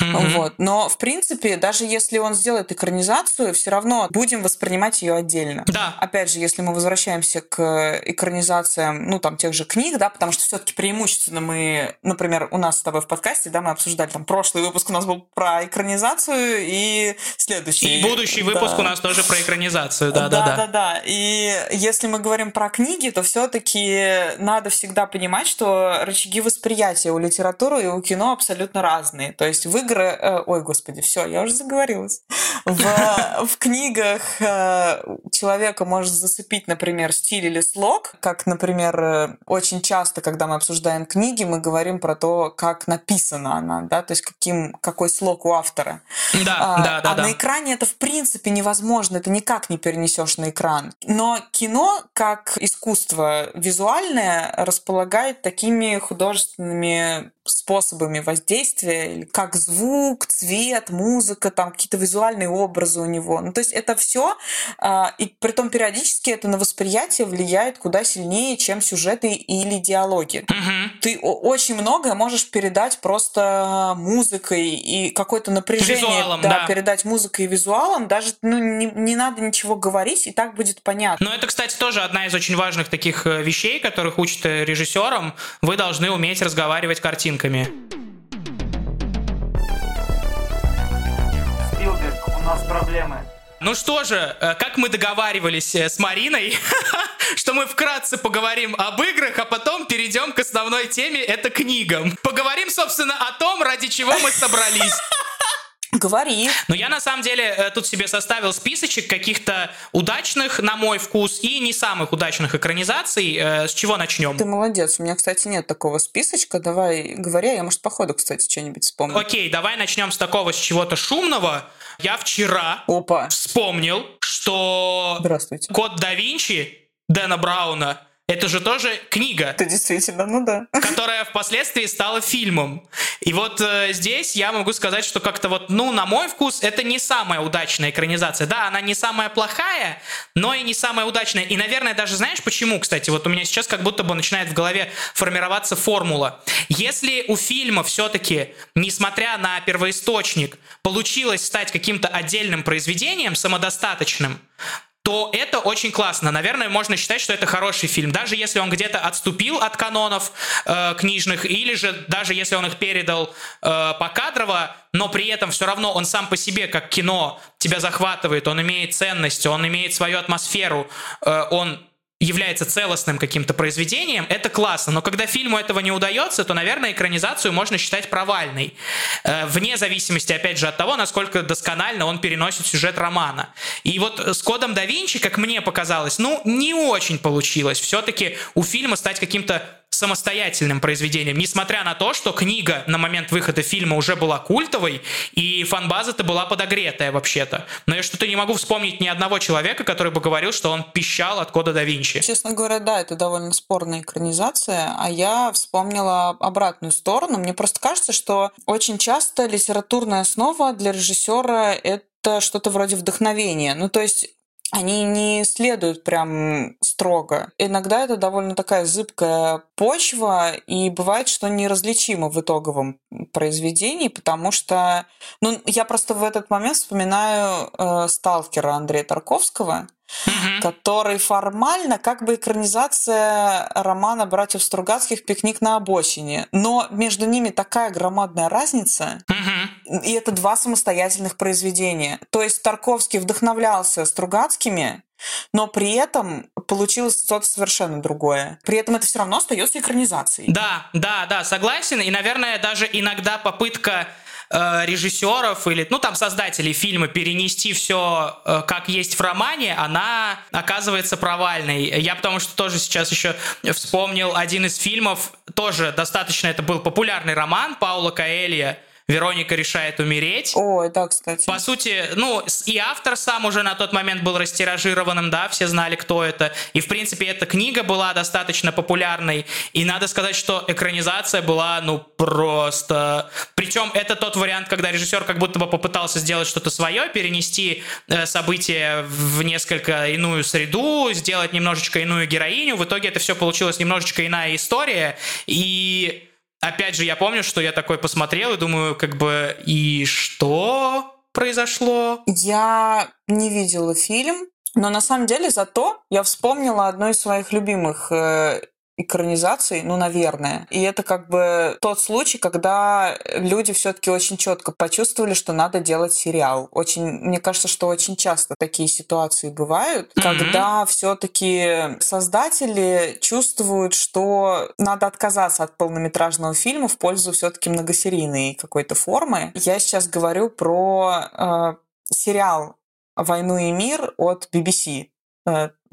Mm-hmm. Вот. Но, в принципе, даже если он сделает экранизацию, все равно будем воспринимать ее отдельно. Да. Опять же, если мы возвращаемся к экранизациям, ну, там, тех же книг, да, потому что все-таки преимущественно мы, например, у нас с тобой в подкасте, да, мы обсуждали, там, прошлый выпуск у нас был про экранизацию, и следующий. И будущий выпуск да. у нас тоже про экранизацию экранизацию, да, да, да. Да, да, И если мы говорим про книги, то все-таки надо всегда понимать, что рычаги восприятия у литературы и у кино абсолютно разные. То есть в игры... Э, ой, господи, все, я уже заговорилась. В, в книгах э, человека может зацепить, например, стиль или слог, как, например, э, очень часто, когда мы обсуждаем книги, мы говорим про то, как написана она, да, то есть каким, какой слог у автора. Да, а, да, да. А да. на экране это в принципе невозможно, это никак никак не перенесешь на экран. Но кино, как искусство визуальное, располагает такими художественными способами воздействия, как звук, цвет, музыка, там какие-то визуальные образы у него. Ну, то есть это все, а, и при том периодически это на восприятие влияет куда сильнее, чем сюжеты или диалоги. Угу. Ты очень многое можешь передать просто музыкой и какое-то напряжение Визуалом, да, да. передать музыкой и визуалом. Даже ну, не, не надо ничего говорить, и так будет понятно. Но это, кстати, тоже одна из очень важных таких э, вещей, которых учат э, режиссерам. Вы должны уметь разговаривать картинкой картинками. Спилберг, у нас проблемы. Ну что же, э, как мы договаривались э, с Мариной, что мы вкратце поговорим об играх, а потом перейдем к основной теме, это книгам. Поговорим, собственно, о том, ради чего мы собрались. Говори. Ну, я на самом деле э, тут себе составил списочек каких-то удачных, на мой вкус, и не самых удачных экранизаций. Э, с чего начнем? Ты молодец. У меня, кстати, нет такого списочка. Давай говоря, я, может, по ходу, кстати, что-нибудь вспомню. Окей, давай начнем с такого, с чего-то шумного. Я вчера Опа. вспомнил, что Здравствуйте. Код да Винчи Дэна Брауна Это же тоже книга. Это действительно, ну да. Которая впоследствии стала фильмом. И вот э, здесь я могу сказать, что как-то вот, ну, на мой вкус, это не самая удачная экранизация. Да, она не самая плохая, но и не самая удачная. И, наверное, даже знаешь почему, кстати? Вот у меня сейчас как будто бы начинает в голове формироваться формула. Если у фильма все-таки, несмотря на первоисточник, получилось стать каким-то отдельным произведением, самодостаточным, то это очень классно. Наверное, можно считать, что это хороший фильм, даже если он где-то отступил от канонов э, книжных, или же даже если он их передал э, покадрово, но при этом все равно он сам по себе, как кино, тебя захватывает, он имеет ценность, он имеет свою атмосферу, э, он является целостным каким-то произведением, это классно. Но когда фильму этого не удается, то, наверное, экранизацию можно считать провальной. Э, вне зависимости, опять же, от того, насколько досконально он переносит сюжет романа. И вот с «Кодом да Винчи», как мне показалось, ну, не очень получилось. Все-таки у фильма стать каким-то самостоятельным произведением, несмотря на то, что книга на момент выхода фильма уже была культовой, и фанбаза-то была подогретая вообще-то. Но я что-то не могу вспомнить ни одного человека, который бы говорил, что он пищал от кода да Винчи. Честно говоря, да, это довольно спорная экранизация, а я вспомнила обратную сторону. Мне просто кажется, что очень часто литературная основа для режиссера это что-то вроде вдохновения. Ну, то есть они не следуют прям строго. Иногда это довольно такая зыбкая почва, и бывает, что неразличимо в итоговом произведении, потому что... Ну, я просто в этот момент вспоминаю э, «Сталкера» Андрея Тарковского, угу. который формально как бы экранизация романа братьев Стругацких «Пикник на обочине». Но между ними такая громадная разница. Угу. И это два самостоятельных произведения. То есть Тарковский вдохновлялся Стругацкими, но при этом получилось что-то совершенно другое. При этом это все равно остается экранизацией. Да, да, да, согласен. И, наверное, даже иногда попытка э, режиссеров или, ну, там, создателей фильма перенести все э, как есть в романе, она оказывается провальной. Я потому что тоже сейчас еще вспомнил один из фильмов, тоже достаточно, это был популярный роман Паула Каэлья, Вероника решает умереть. Ой, да, кстати. По сути, ну, и автор сам уже на тот момент был растиражированным, да, все знали, кто это. И, в принципе, эта книга была достаточно популярной. И надо сказать, что экранизация была, ну, просто... Причем это тот вариант, когда режиссер как будто бы попытался сделать что-то свое, перенести э, события в несколько иную среду, сделать немножечко иную героиню. В итоге это все получилось немножечко иная история. И опять же, я помню, что я такой посмотрел и думаю, как бы, и что произошло? Я не видела фильм, но на самом деле зато я вспомнила одно из своих любимых э, экранизаций, ну, наверное. И это как бы тот случай, когда люди все-таки очень четко почувствовали, что надо делать сериал. Очень, мне кажется, что очень часто такие ситуации бывают, mm-hmm. когда все-таки создатели чувствуют, что надо отказаться от полнометражного фильма в пользу все-таки многосерийной какой-то формы. Я сейчас говорю про э, сериал «Войну и мир» от BBC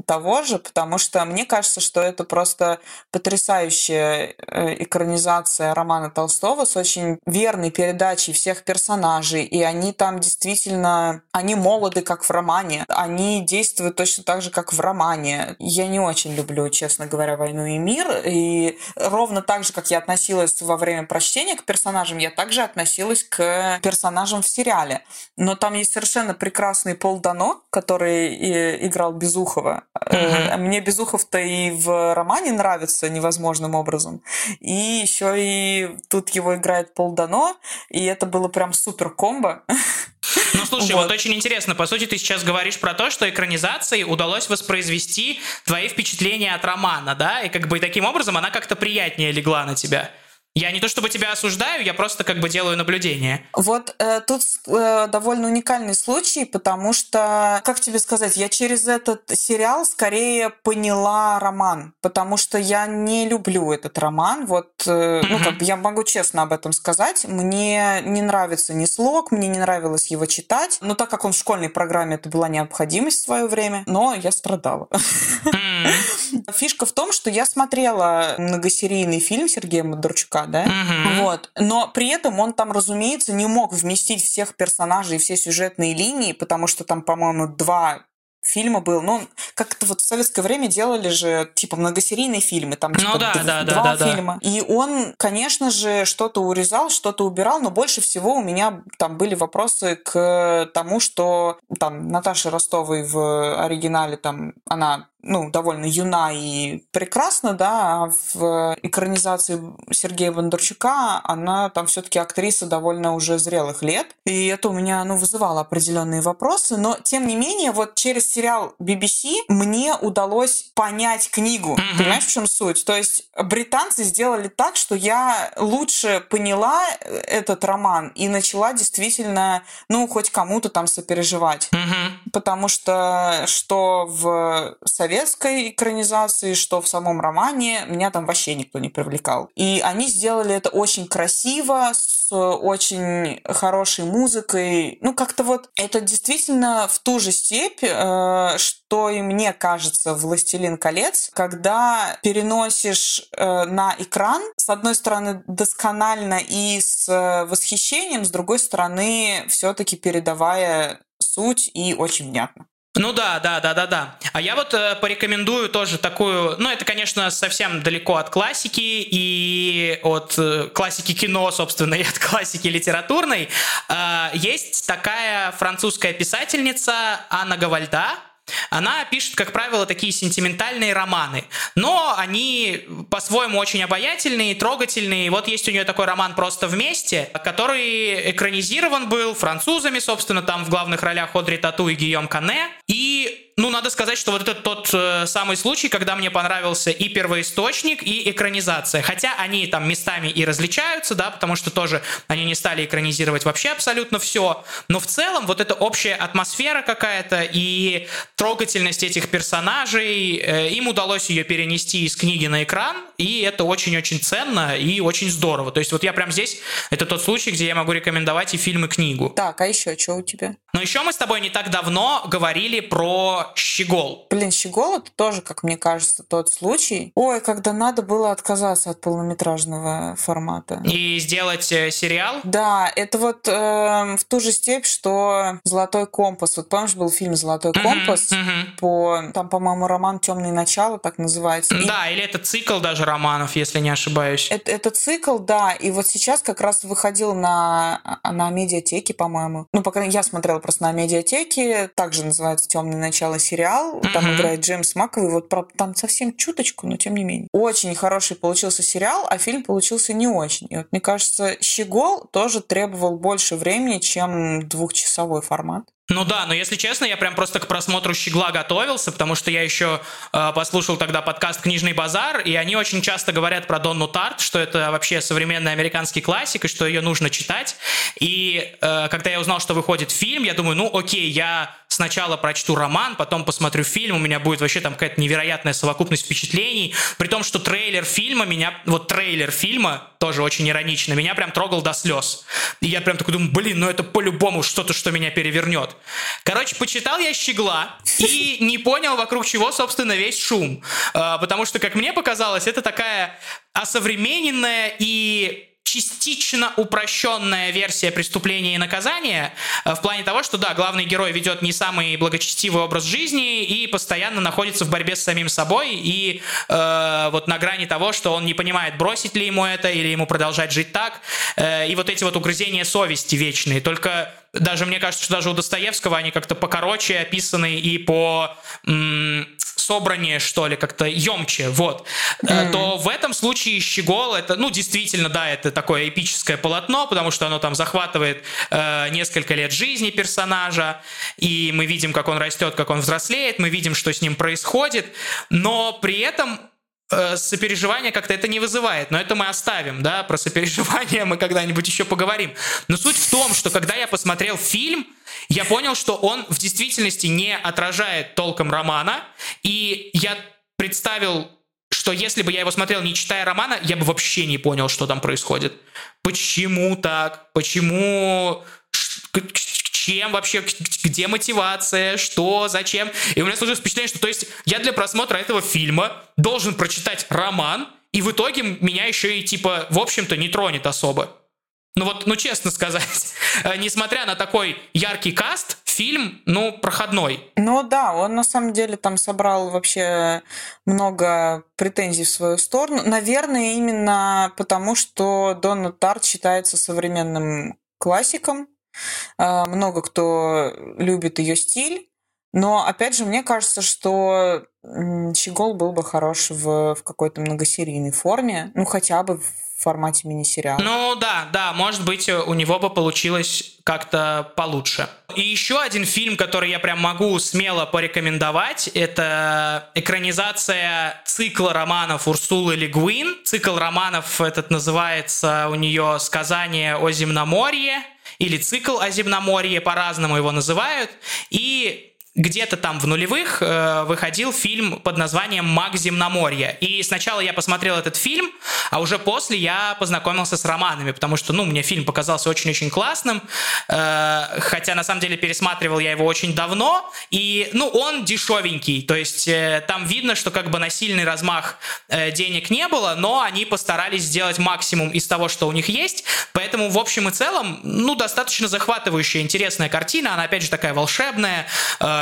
того же, потому что мне кажется, что это просто потрясающая э, экранизация романа Толстого с очень верной передачей всех персонажей, и они там действительно, они молоды, как в романе, они действуют точно так же, как в романе. Я не очень люблю, честно говоря, «Войну и мир», и ровно так же, как я относилась во время прочтения к персонажам, я также относилась к персонажам в сериале. Но там есть совершенно прекрасный Пол Дано, который э, играл Безухова, Uh-huh. Мне Безухов-то и в романе нравится невозможным образом. И еще и тут его играет Пол Дано, и это было прям супер комбо. Ну, слушай, вот. вот очень интересно. По сути, ты сейчас говоришь про то, что экранизации удалось воспроизвести твои впечатления от романа, да? И как бы таким образом она как-то приятнее легла на тебя. Я не то чтобы тебя осуждаю, я просто как бы делаю наблюдение. Вот э, тут э, довольно уникальный случай, потому что, как тебе сказать, я через этот сериал скорее поняла роман, потому что я не люблю этот роман. Вот, э, ну как бы я могу честно об этом сказать. Мне не нравится ни слог, мне не нравилось его читать. Но так как он в школьной программе, это была необходимость в свое время, но я страдала. Фишка в том, что я смотрела многосерийный фильм Сергея Модорчука да? Угу. Вот. Но при этом он там, разумеется, не мог вместить всех персонажей и все сюжетные линии, потому что там, по-моему, два фильма был. Ну, как-то вот в советское время делали же, типа, многосерийные фильмы, там, типа, ну, да, д- да, два да, фильма. Да. И он, конечно же, что-то урезал, что-то убирал, но больше всего у меня там были вопросы к тому, что там Наташа Ростовой в оригинале там она ну, довольно юна и прекрасна, да, а в экранизации Сергея Бондарчука она там все-таки актриса довольно уже зрелых лет. И это у меня, ну, вызывало определенные вопросы. Но, тем не менее, вот через сериал BBC мне удалось понять книгу. Mm-hmm. Понимаешь, в чем суть? То есть британцы сделали так, что я лучше поняла этот роман и начала действительно, ну, хоть кому-то там сопереживать. Mm-hmm. Потому что что в советской экранизации, что в самом романе, меня там вообще никто не привлекал. И они сделали это очень красиво, с очень хорошей музыкой. Ну, как-то вот это действительно в ту же степь, э, что и мне кажется «Властелин колец», когда переносишь э, на экран, с одной стороны, досконально и с восхищением, с другой стороны, все-таки передавая суть и очень внятно. Ну да, да, да, да, да. А я вот э, порекомендую тоже такую, ну это, конечно, совсем далеко от классики и от э, классики кино, собственно, и от классики литературной. Э, есть такая французская писательница Анна Гавальда, она пишет, как правило, такие сентиментальные романы, но они по-своему очень обаятельные, трогательные. Вот есть у нее такой роман «Просто вместе», который экранизирован был французами, собственно, там в главных ролях Одри Тату и Гийом Кане. И ну, надо сказать, что вот это тот э, самый случай, когда мне понравился и первоисточник, и экранизация. Хотя они там местами и различаются, да, потому что тоже они не стали экранизировать вообще абсолютно все. Но в целом вот эта общая атмосфера какая-то и трогательность этих персонажей, э, им удалось ее перенести из книги на экран, и это очень-очень ценно и очень здорово. То есть вот я прям здесь, это тот случай, где я могу рекомендовать и фильм, и книгу. Так, а еще что у тебя? Но еще мы с тобой не так давно говорили про Щегол. Блин, Щегол это тоже, как мне кажется, тот случай. Ой, когда надо было отказаться от полнометражного формата. И сделать э, сериал? Да, это вот э, в ту же степь, что «Золотой компас». Вот помнишь, был фильм «Золотой компас»? Mm-hmm. По, там, по-моему, роман «Темные начала», так называется. Да, и... или это цикл даже романов, если не ошибаюсь. Это, это цикл, да. И вот сейчас как раз выходил на, на медиатеке, по-моему. Ну, пока я смотрела просто на медиатеке. Также называется «Темные начала» сериал. Mm-hmm. Там играет Джеймс Маковый. Вот про, там совсем чуточку, но тем не менее. Очень хороший получился сериал, а фильм получился не очень. И вот мне кажется, «Щегол» тоже требовал больше времени, чем двухчасовой формат. Ну да, но если честно, я прям просто к просмотру «Щегла» готовился, потому что я еще э, послушал тогда подкаст «Книжный базар», и они очень часто говорят про Донну Тарт, что это вообще современный американский классик, и что ее нужно читать. И э, когда я узнал, что выходит фильм, я думаю, ну окей, я сначала прочту роман, потом посмотрю фильм, у меня будет вообще там какая-то невероятная совокупность впечатлений, при том, что трейлер фильма меня, вот трейлер фильма, тоже очень иронично, меня прям трогал до слез. И я прям такой думаю, блин, ну это по-любому что-то, что меня перевернет. Короче, почитал я «Щегла» и не понял, вокруг чего, собственно, весь шум. А, потому что, как мне показалось, это такая осовремененная и частично упрощенная версия преступления и наказания э, в плане того, что да, главный герой ведет не самый благочестивый образ жизни и постоянно находится в борьбе с самим собой и э, вот на грани того, что он не понимает, бросить ли ему это или ему продолжать жить так. Э, и вот эти вот угрызения совести вечные. Только даже мне кажется, что даже у Достоевского они как-то покороче описаны и по м- собраннее, что ли, как-то емче, вот, mm. то в этом случае «Щегол» это, ну, действительно, да, это такое эпическое полотно, потому что оно там захватывает э, несколько лет жизни персонажа, и мы видим, как он растет, как он взрослеет, мы видим, что с ним происходит, но при этом сопереживание как-то это не вызывает, но это мы оставим, да, про сопереживание мы когда-нибудь еще поговорим. Но суть в том, что когда я посмотрел фильм, я понял, что он в действительности не отражает толком романа, и я представил что если бы я его смотрел, не читая романа, я бы вообще не понял, что там происходит. Почему так? Почему чем вообще, где мотивация, что, зачем. И у меня сложилось впечатление, что то есть я для просмотра этого фильма должен прочитать роман, и в итоге меня еще и типа, в общем-то, не тронет особо. Ну вот, ну честно сказать, несмотря на такой яркий каст фильм, ну, проходной. Ну да, он на самом деле там собрал вообще много претензий в свою сторону. Наверное, именно потому, что Донна Тарт считается современным классиком. А, много кто любит ее стиль. Но, опять же, мне кажется, что Щегол был бы хорош в, в какой-то многосерийной форме, ну, хотя бы в формате мини-сериала. Ну да, да, может быть, у него бы получилось как-то получше. И еще один фильм, который я прям могу смело порекомендовать, это экранизация цикла романов Урсулы Легуин. Цикл романов этот называется у нее «Сказание о земноморье» или цикл о земноморье, по-разному его называют. И где-то там в нулевых э, выходил фильм под названием «Маг земноморья». И сначала я посмотрел этот фильм, а уже после я познакомился с романами, потому что, ну, мне фильм показался очень-очень классным, э, хотя, на самом деле, пересматривал я его очень давно, и, ну, он дешевенький, то есть э, там видно, что как бы на сильный размах э, денег не было, но они постарались сделать максимум из того, что у них есть, поэтому, в общем и целом, ну, достаточно захватывающая, интересная картина, она, опять же, такая волшебная, э,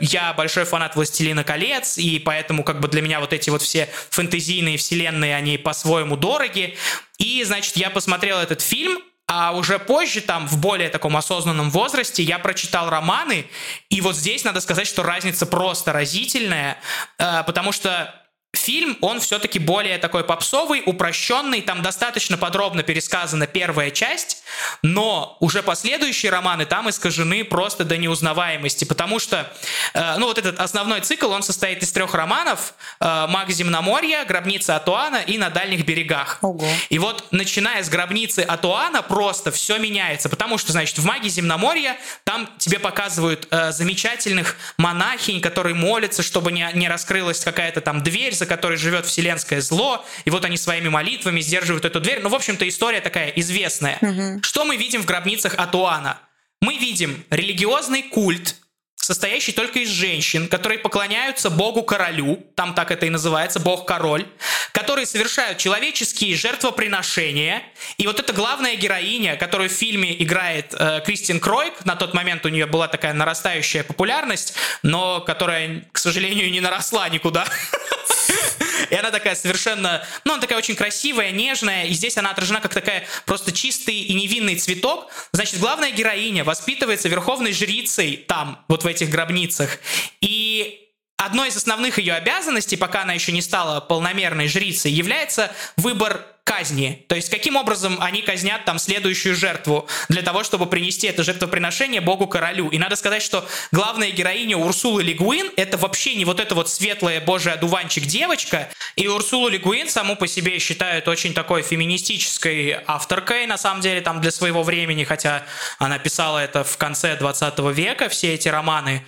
я большой фанат «Властелина колец», и поэтому как бы для меня вот эти вот все фэнтезийные вселенные, они по-своему дороги. И, значит, я посмотрел этот фильм, а уже позже, там, в более таком осознанном возрасте, я прочитал романы, и вот здесь надо сказать, что разница просто разительная, э, потому что Фильм, он все-таки более такой попсовый, упрощенный, там достаточно подробно пересказана первая часть, но уже последующие романы там искажены просто до неузнаваемости, потому что, э, ну вот этот основной цикл, он состоит из трех романов э, «Маг земноморья», «Гробница Атуана» и «На дальних берегах». Ого. И вот начиная с «Гробницы Атуана» просто все меняется, потому что, значит, в «Маге земноморья» там тебе показывают э, замечательных монахинь, которые молятся, чтобы не, не раскрылась какая-то там дверь, за которой живет вселенское зло, и вот они своими молитвами сдерживают эту дверь. Ну, в общем-то, история такая известная. Угу. Что мы видим в гробницах Атуана? Мы видим религиозный культ, состоящий только из женщин, которые поклоняются богу-королю, там так это и называется, бог-король, которые совершают человеческие жертвоприношения. И вот эта главная героиня, которую в фильме играет э, Кристин Кройк, на тот момент у нее была такая нарастающая популярность, но которая, к сожалению, не наросла никуда. И она такая совершенно, ну, она такая очень красивая, нежная, и здесь она отражена как такая просто чистый и невинный цветок. Значит, главная героиня воспитывается верховной жрицей там, вот в этих гробницах. И одной из основных ее обязанностей, пока она еще не стала полномерной жрицей, является выбор казни. То есть, каким образом они казнят там следующую жертву для того, чтобы принести это жертвоприношение богу-королю. И надо сказать, что главная героиня Урсулы Лигуин — это вообще не вот эта вот светлая божий одуванчик девочка. И Урсулу Лигуин саму по себе считают очень такой феминистической авторкой, на самом деле, там для своего времени, хотя она писала это в конце 20 века, все эти романы.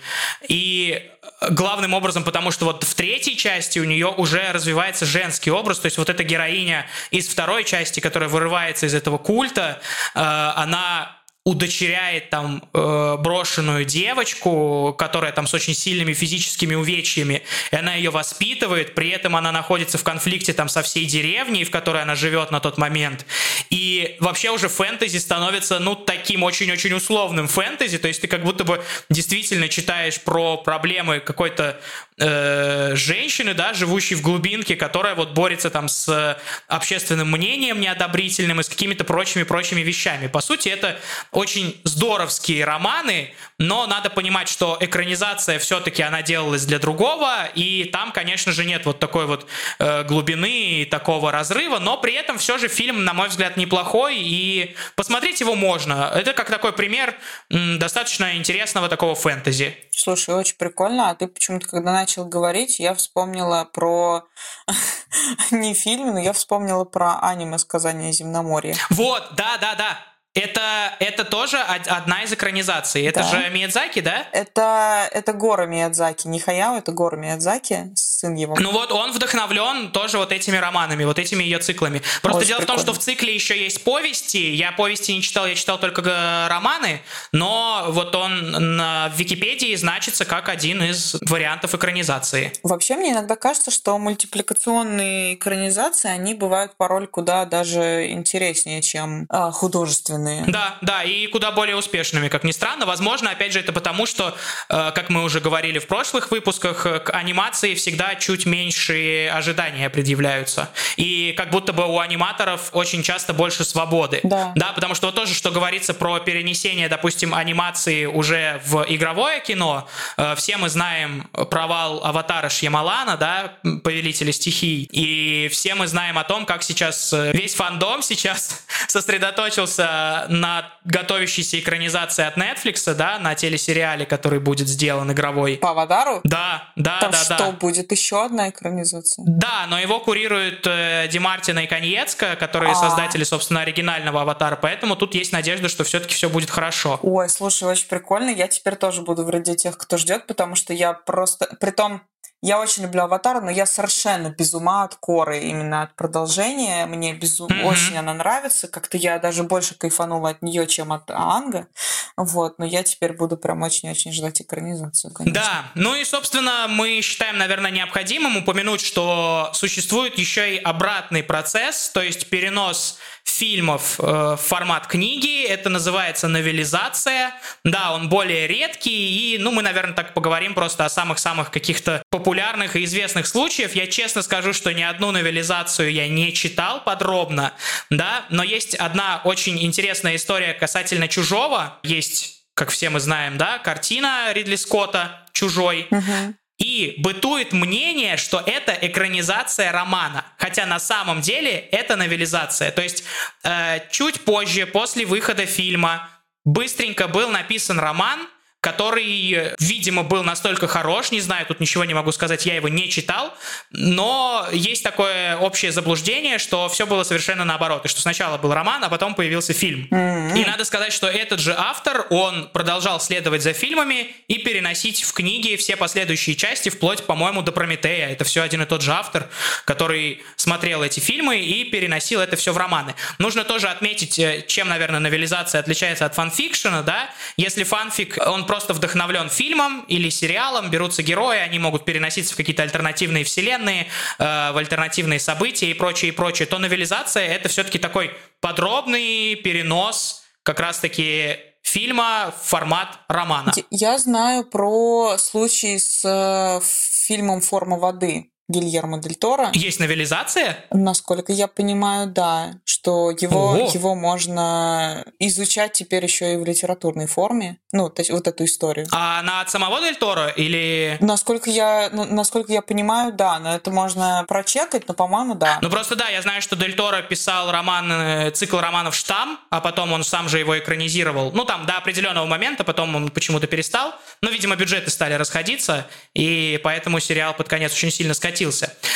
И главным образом, потому что вот в третьей части у нее уже развивается женский образ, то есть вот эта героиня из второй части, которая вырывается из этого культа, э, она удочеряет там э, брошенную девочку, которая там с очень сильными физическими увечьями, и она ее воспитывает, при этом она находится в конфликте там со всей деревней, в которой она живет на тот момент. И вообще уже фэнтези становится, ну, таким очень-очень условным фэнтези, то есть ты как будто бы действительно читаешь про проблемы какой-то э, женщины, да, живущей в глубинке, которая вот борется там с общественным мнением неодобрительным и с какими-то прочими-прочими вещами. По сути, это очень здоровские романы, но надо понимать, что экранизация все-таки она делалась для другого, и там, конечно же, нет вот такой вот э, глубины и такого разрыва, но при этом все же фильм, на мой взгляд, неплохой, и посмотреть его можно. Это как такой пример м, достаточно интересного такого фэнтези. Слушай, очень прикольно. А ты почему-то, когда начал говорить, я вспомнила про не фильм, но я вспомнила про аниме «Сказание земноморья». Вот, да, да, да. Это, это тоже одна из экранизаций. Это да. же Миядзаки, да? Это, это Гора Миядзаки. Не Хаяо, это Гора Миядзаки, сын его. Ну вот он вдохновлен тоже вот этими романами, вот этими ее циклами. Просто Очень дело прикольно. в том, что в цикле еще есть повести. Я повести не читал, я читал только романы, но вот он на Википедии значится как один из вариантов экранизации. Вообще мне иногда кажется, что мультипликационные экранизации, они бывают порой куда даже интереснее, чем а, художественные качественные. Да, да, и куда более успешными, как ни странно. Возможно, опять же, это потому, что, э, как мы уже говорили в прошлых выпусках, э, к анимации всегда чуть меньше ожидания предъявляются. И как будто бы у аниматоров очень часто больше свободы. Да. Да, потому что вот тоже, что говорится про перенесение, допустим, анимации уже в игровое кино, э, все мы знаем провал аватара Шьямалана, да, Повелителя стихий, и все мы знаем о том, как сейчас весь фандом сейчас сосредоточился на готовящейся экранизации от Netflix, да, на телесериале, который будет сделан игровой. По Аватару? Да, да, Там да, что, да. будет еще одна экранизация? Да, но его курируют э, Демартина и Коньецка, которые А. создатели, собственно, оригинального аватара, поэтому тут есть надежда, что все-таки все будет хорошо. Ой, слушай, очень прикольно. Я теперь тоже буду вроде тех, кто ждет, потому что я просто... Притом, я очень люблю Аватар, но я совершенно без ума от Коры, именно от продолжения. Мне безумно Мгм. очень она нравится. Как-то я даже больше кайфанула от нее, чем от Анга. Вот, но я теперь буду прям очень-очень ждать экранизацию, конечно. Да, ну и, собственно, мы считаем, наверное, необходимым упомянуть, что существует еще и обратный процесс, то есть перенос фильмов э, в формат книги. Это называется новелизация. Да, он более редкий, и, ну, мы, наверное, так поговорим просто о самых-самых каких-то популярных и известных случаях. Я честно скажу, что ни одну новелизацию я не читал подробно, да, но есть одна очень интересная история касательно «Чужого». Есть, как все мы знаем, да, картина Ридли Скотта «Чужой». Мгм. И бытует мнение, что это экранизация романа, хотя на самом деле это новелизация. То есть э, чуть позже, после выхода фильма, быстренько был написан роман, который, видимо, был настолько хорош, не знаю, тут ничего не могу сказать, я его не читал, но есть такое общее заблуждение, что все было совершенно наоборот, и что сначала был роман, а потом появился фильм. И надо сказать, что этот же автор, он продолжал следовать за фильмами и переносить в книги все последующие части, вплоть, по-моему, до Прометея. Это все один и тот же автор, который смотрел эти фильмы и переносил это все в романы. Нужно тоже отметить, э, чем, наверное, новелизация отличается от фанфикшена, да? Если фанфик, он просто вдохновлен фильмом или сериалом, берутся герои, они могут переноситься в какие-то альтернативные вселенные, э, в альтернативные события и прочее, и прочее, то новелизация — это все-таки такой подробный перенос как раз-таки фильма в формат романа. Я знаю про случай с э, фильмом «Форма воды» Гильермо Дель Торо. Есть новелизация? Насколько я понимаю, да, что его, Ого. его можно изучать теперь еще и в литературной форме. Ну, то есть вот эту историю. А она от самого Дель Торо или... Насколько я, ну, насколько я понимаю, да, но это можно прочекать, но, по-моему, да. Ну просто да, я знаю, что Дель Торо писал роман, э, цикл романов «Штамм», а потом он сам же его экранизировал. Ну там до определенного момента, потом он почему-то перестал. Но, видимо, бюджеты стали расходиться, и поэтому сериал под конец очень сильно скатился.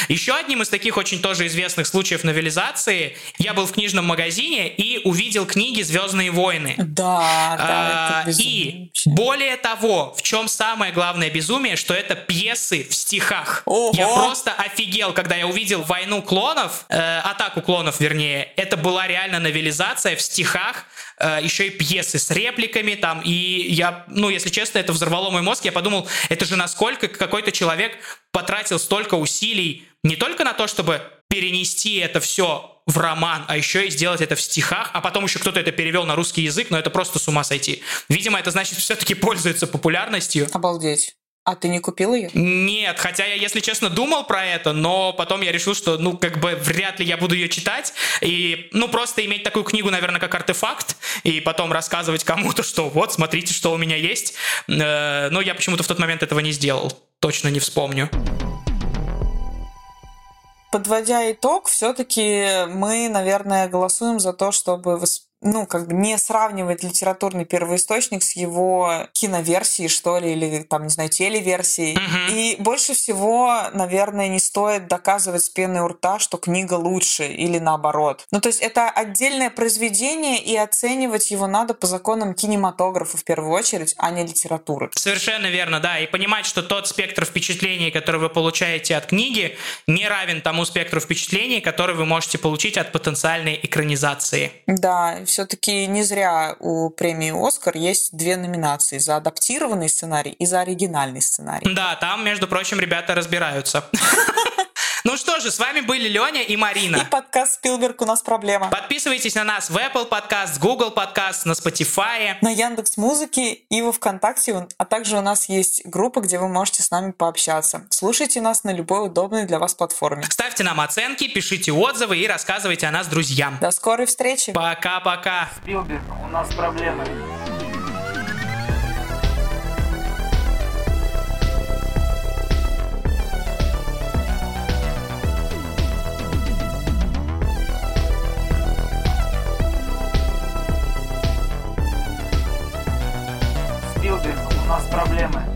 Еще одним из таких очень тоже известных случаев новелизации я был в книжном магазине и увидел книги «Звездные войны». Да, да, А, это безумие И более того, в чем самое главное безумие, что это пьесы в стихах. Ого! Я просто офигел, когда я увидел «Войну клонов», э, «Атаку клонов», вернее. Это была реально новелизация в стихах, э, еще и пьесы с репликами там. И я, ну, если честно, это взорвало мой мозг. Я подумал, это же насколько какой-то человек потратил столько усилий не только на то, чтобы перенести это все в роман, а еще и сделать это в стихах, а потом еще кто-то это перевел на русский язык, но это просто с ума сойти. Видимо, это значит все-таки пользуется популярностью. Обалдеть. А ты не купил ее? Нет, хотя я, если честно, думал про это, но потом я решил, что, ну, как бы, вряд ли я буду ее читать, и, ну, просто иметь такую книгу, наверное, как артефакт, и потом рассказывать кому-то, что вот, смотрите, что у меня есть. Э, Но я почему-то в тот момент этого не сделал. Точно не вспомню. Подводя итог, все-таки мы, наверное, голосуем за то, чтобы ну, как бы не сравнивать литературный первоисточник с его киноверсией, что ли, или там, не знаю, телеверсией. Мгм. И больше всего, наверное, не стоит доказывать с пеной у рта, что книга лучше или наоборот. Ну, то есть это отдельное произведение, и оценивать его надо по законам кинематографа в первую очередь, а не литературы. Совершенно верно, да. И понимать, что тот спектр впечатлений, который вы получаете от книги, не равен тому спектру впечатлений, который вы можете получить от потенциальной экранизации. Да, все-таки не зря у премии «Оскар» есть две номинации за адаптированный сценарий и за оригинальный сценарий. Да, там, между прочим, ребята разбираются. Ну, что же, с вами были Леня и Марина. И подкаст Спилберг «У нас проблема». Подписывайтесь на нас в Apple Podcast, Google Podcast, на Spotify. На Яндекс Музыке и во Вконтакте, а также у нас есть группа, где вы можете с нами пообщаться. Слушайте нас на любой удобной для вас платформе. Ставьте нам оценки, пишите отзывы и рассказывайте о нас друзьям. До скорой встречи. Пока-пока. Спилберг, у нас проблемы. Спилберг, у нас проблемы.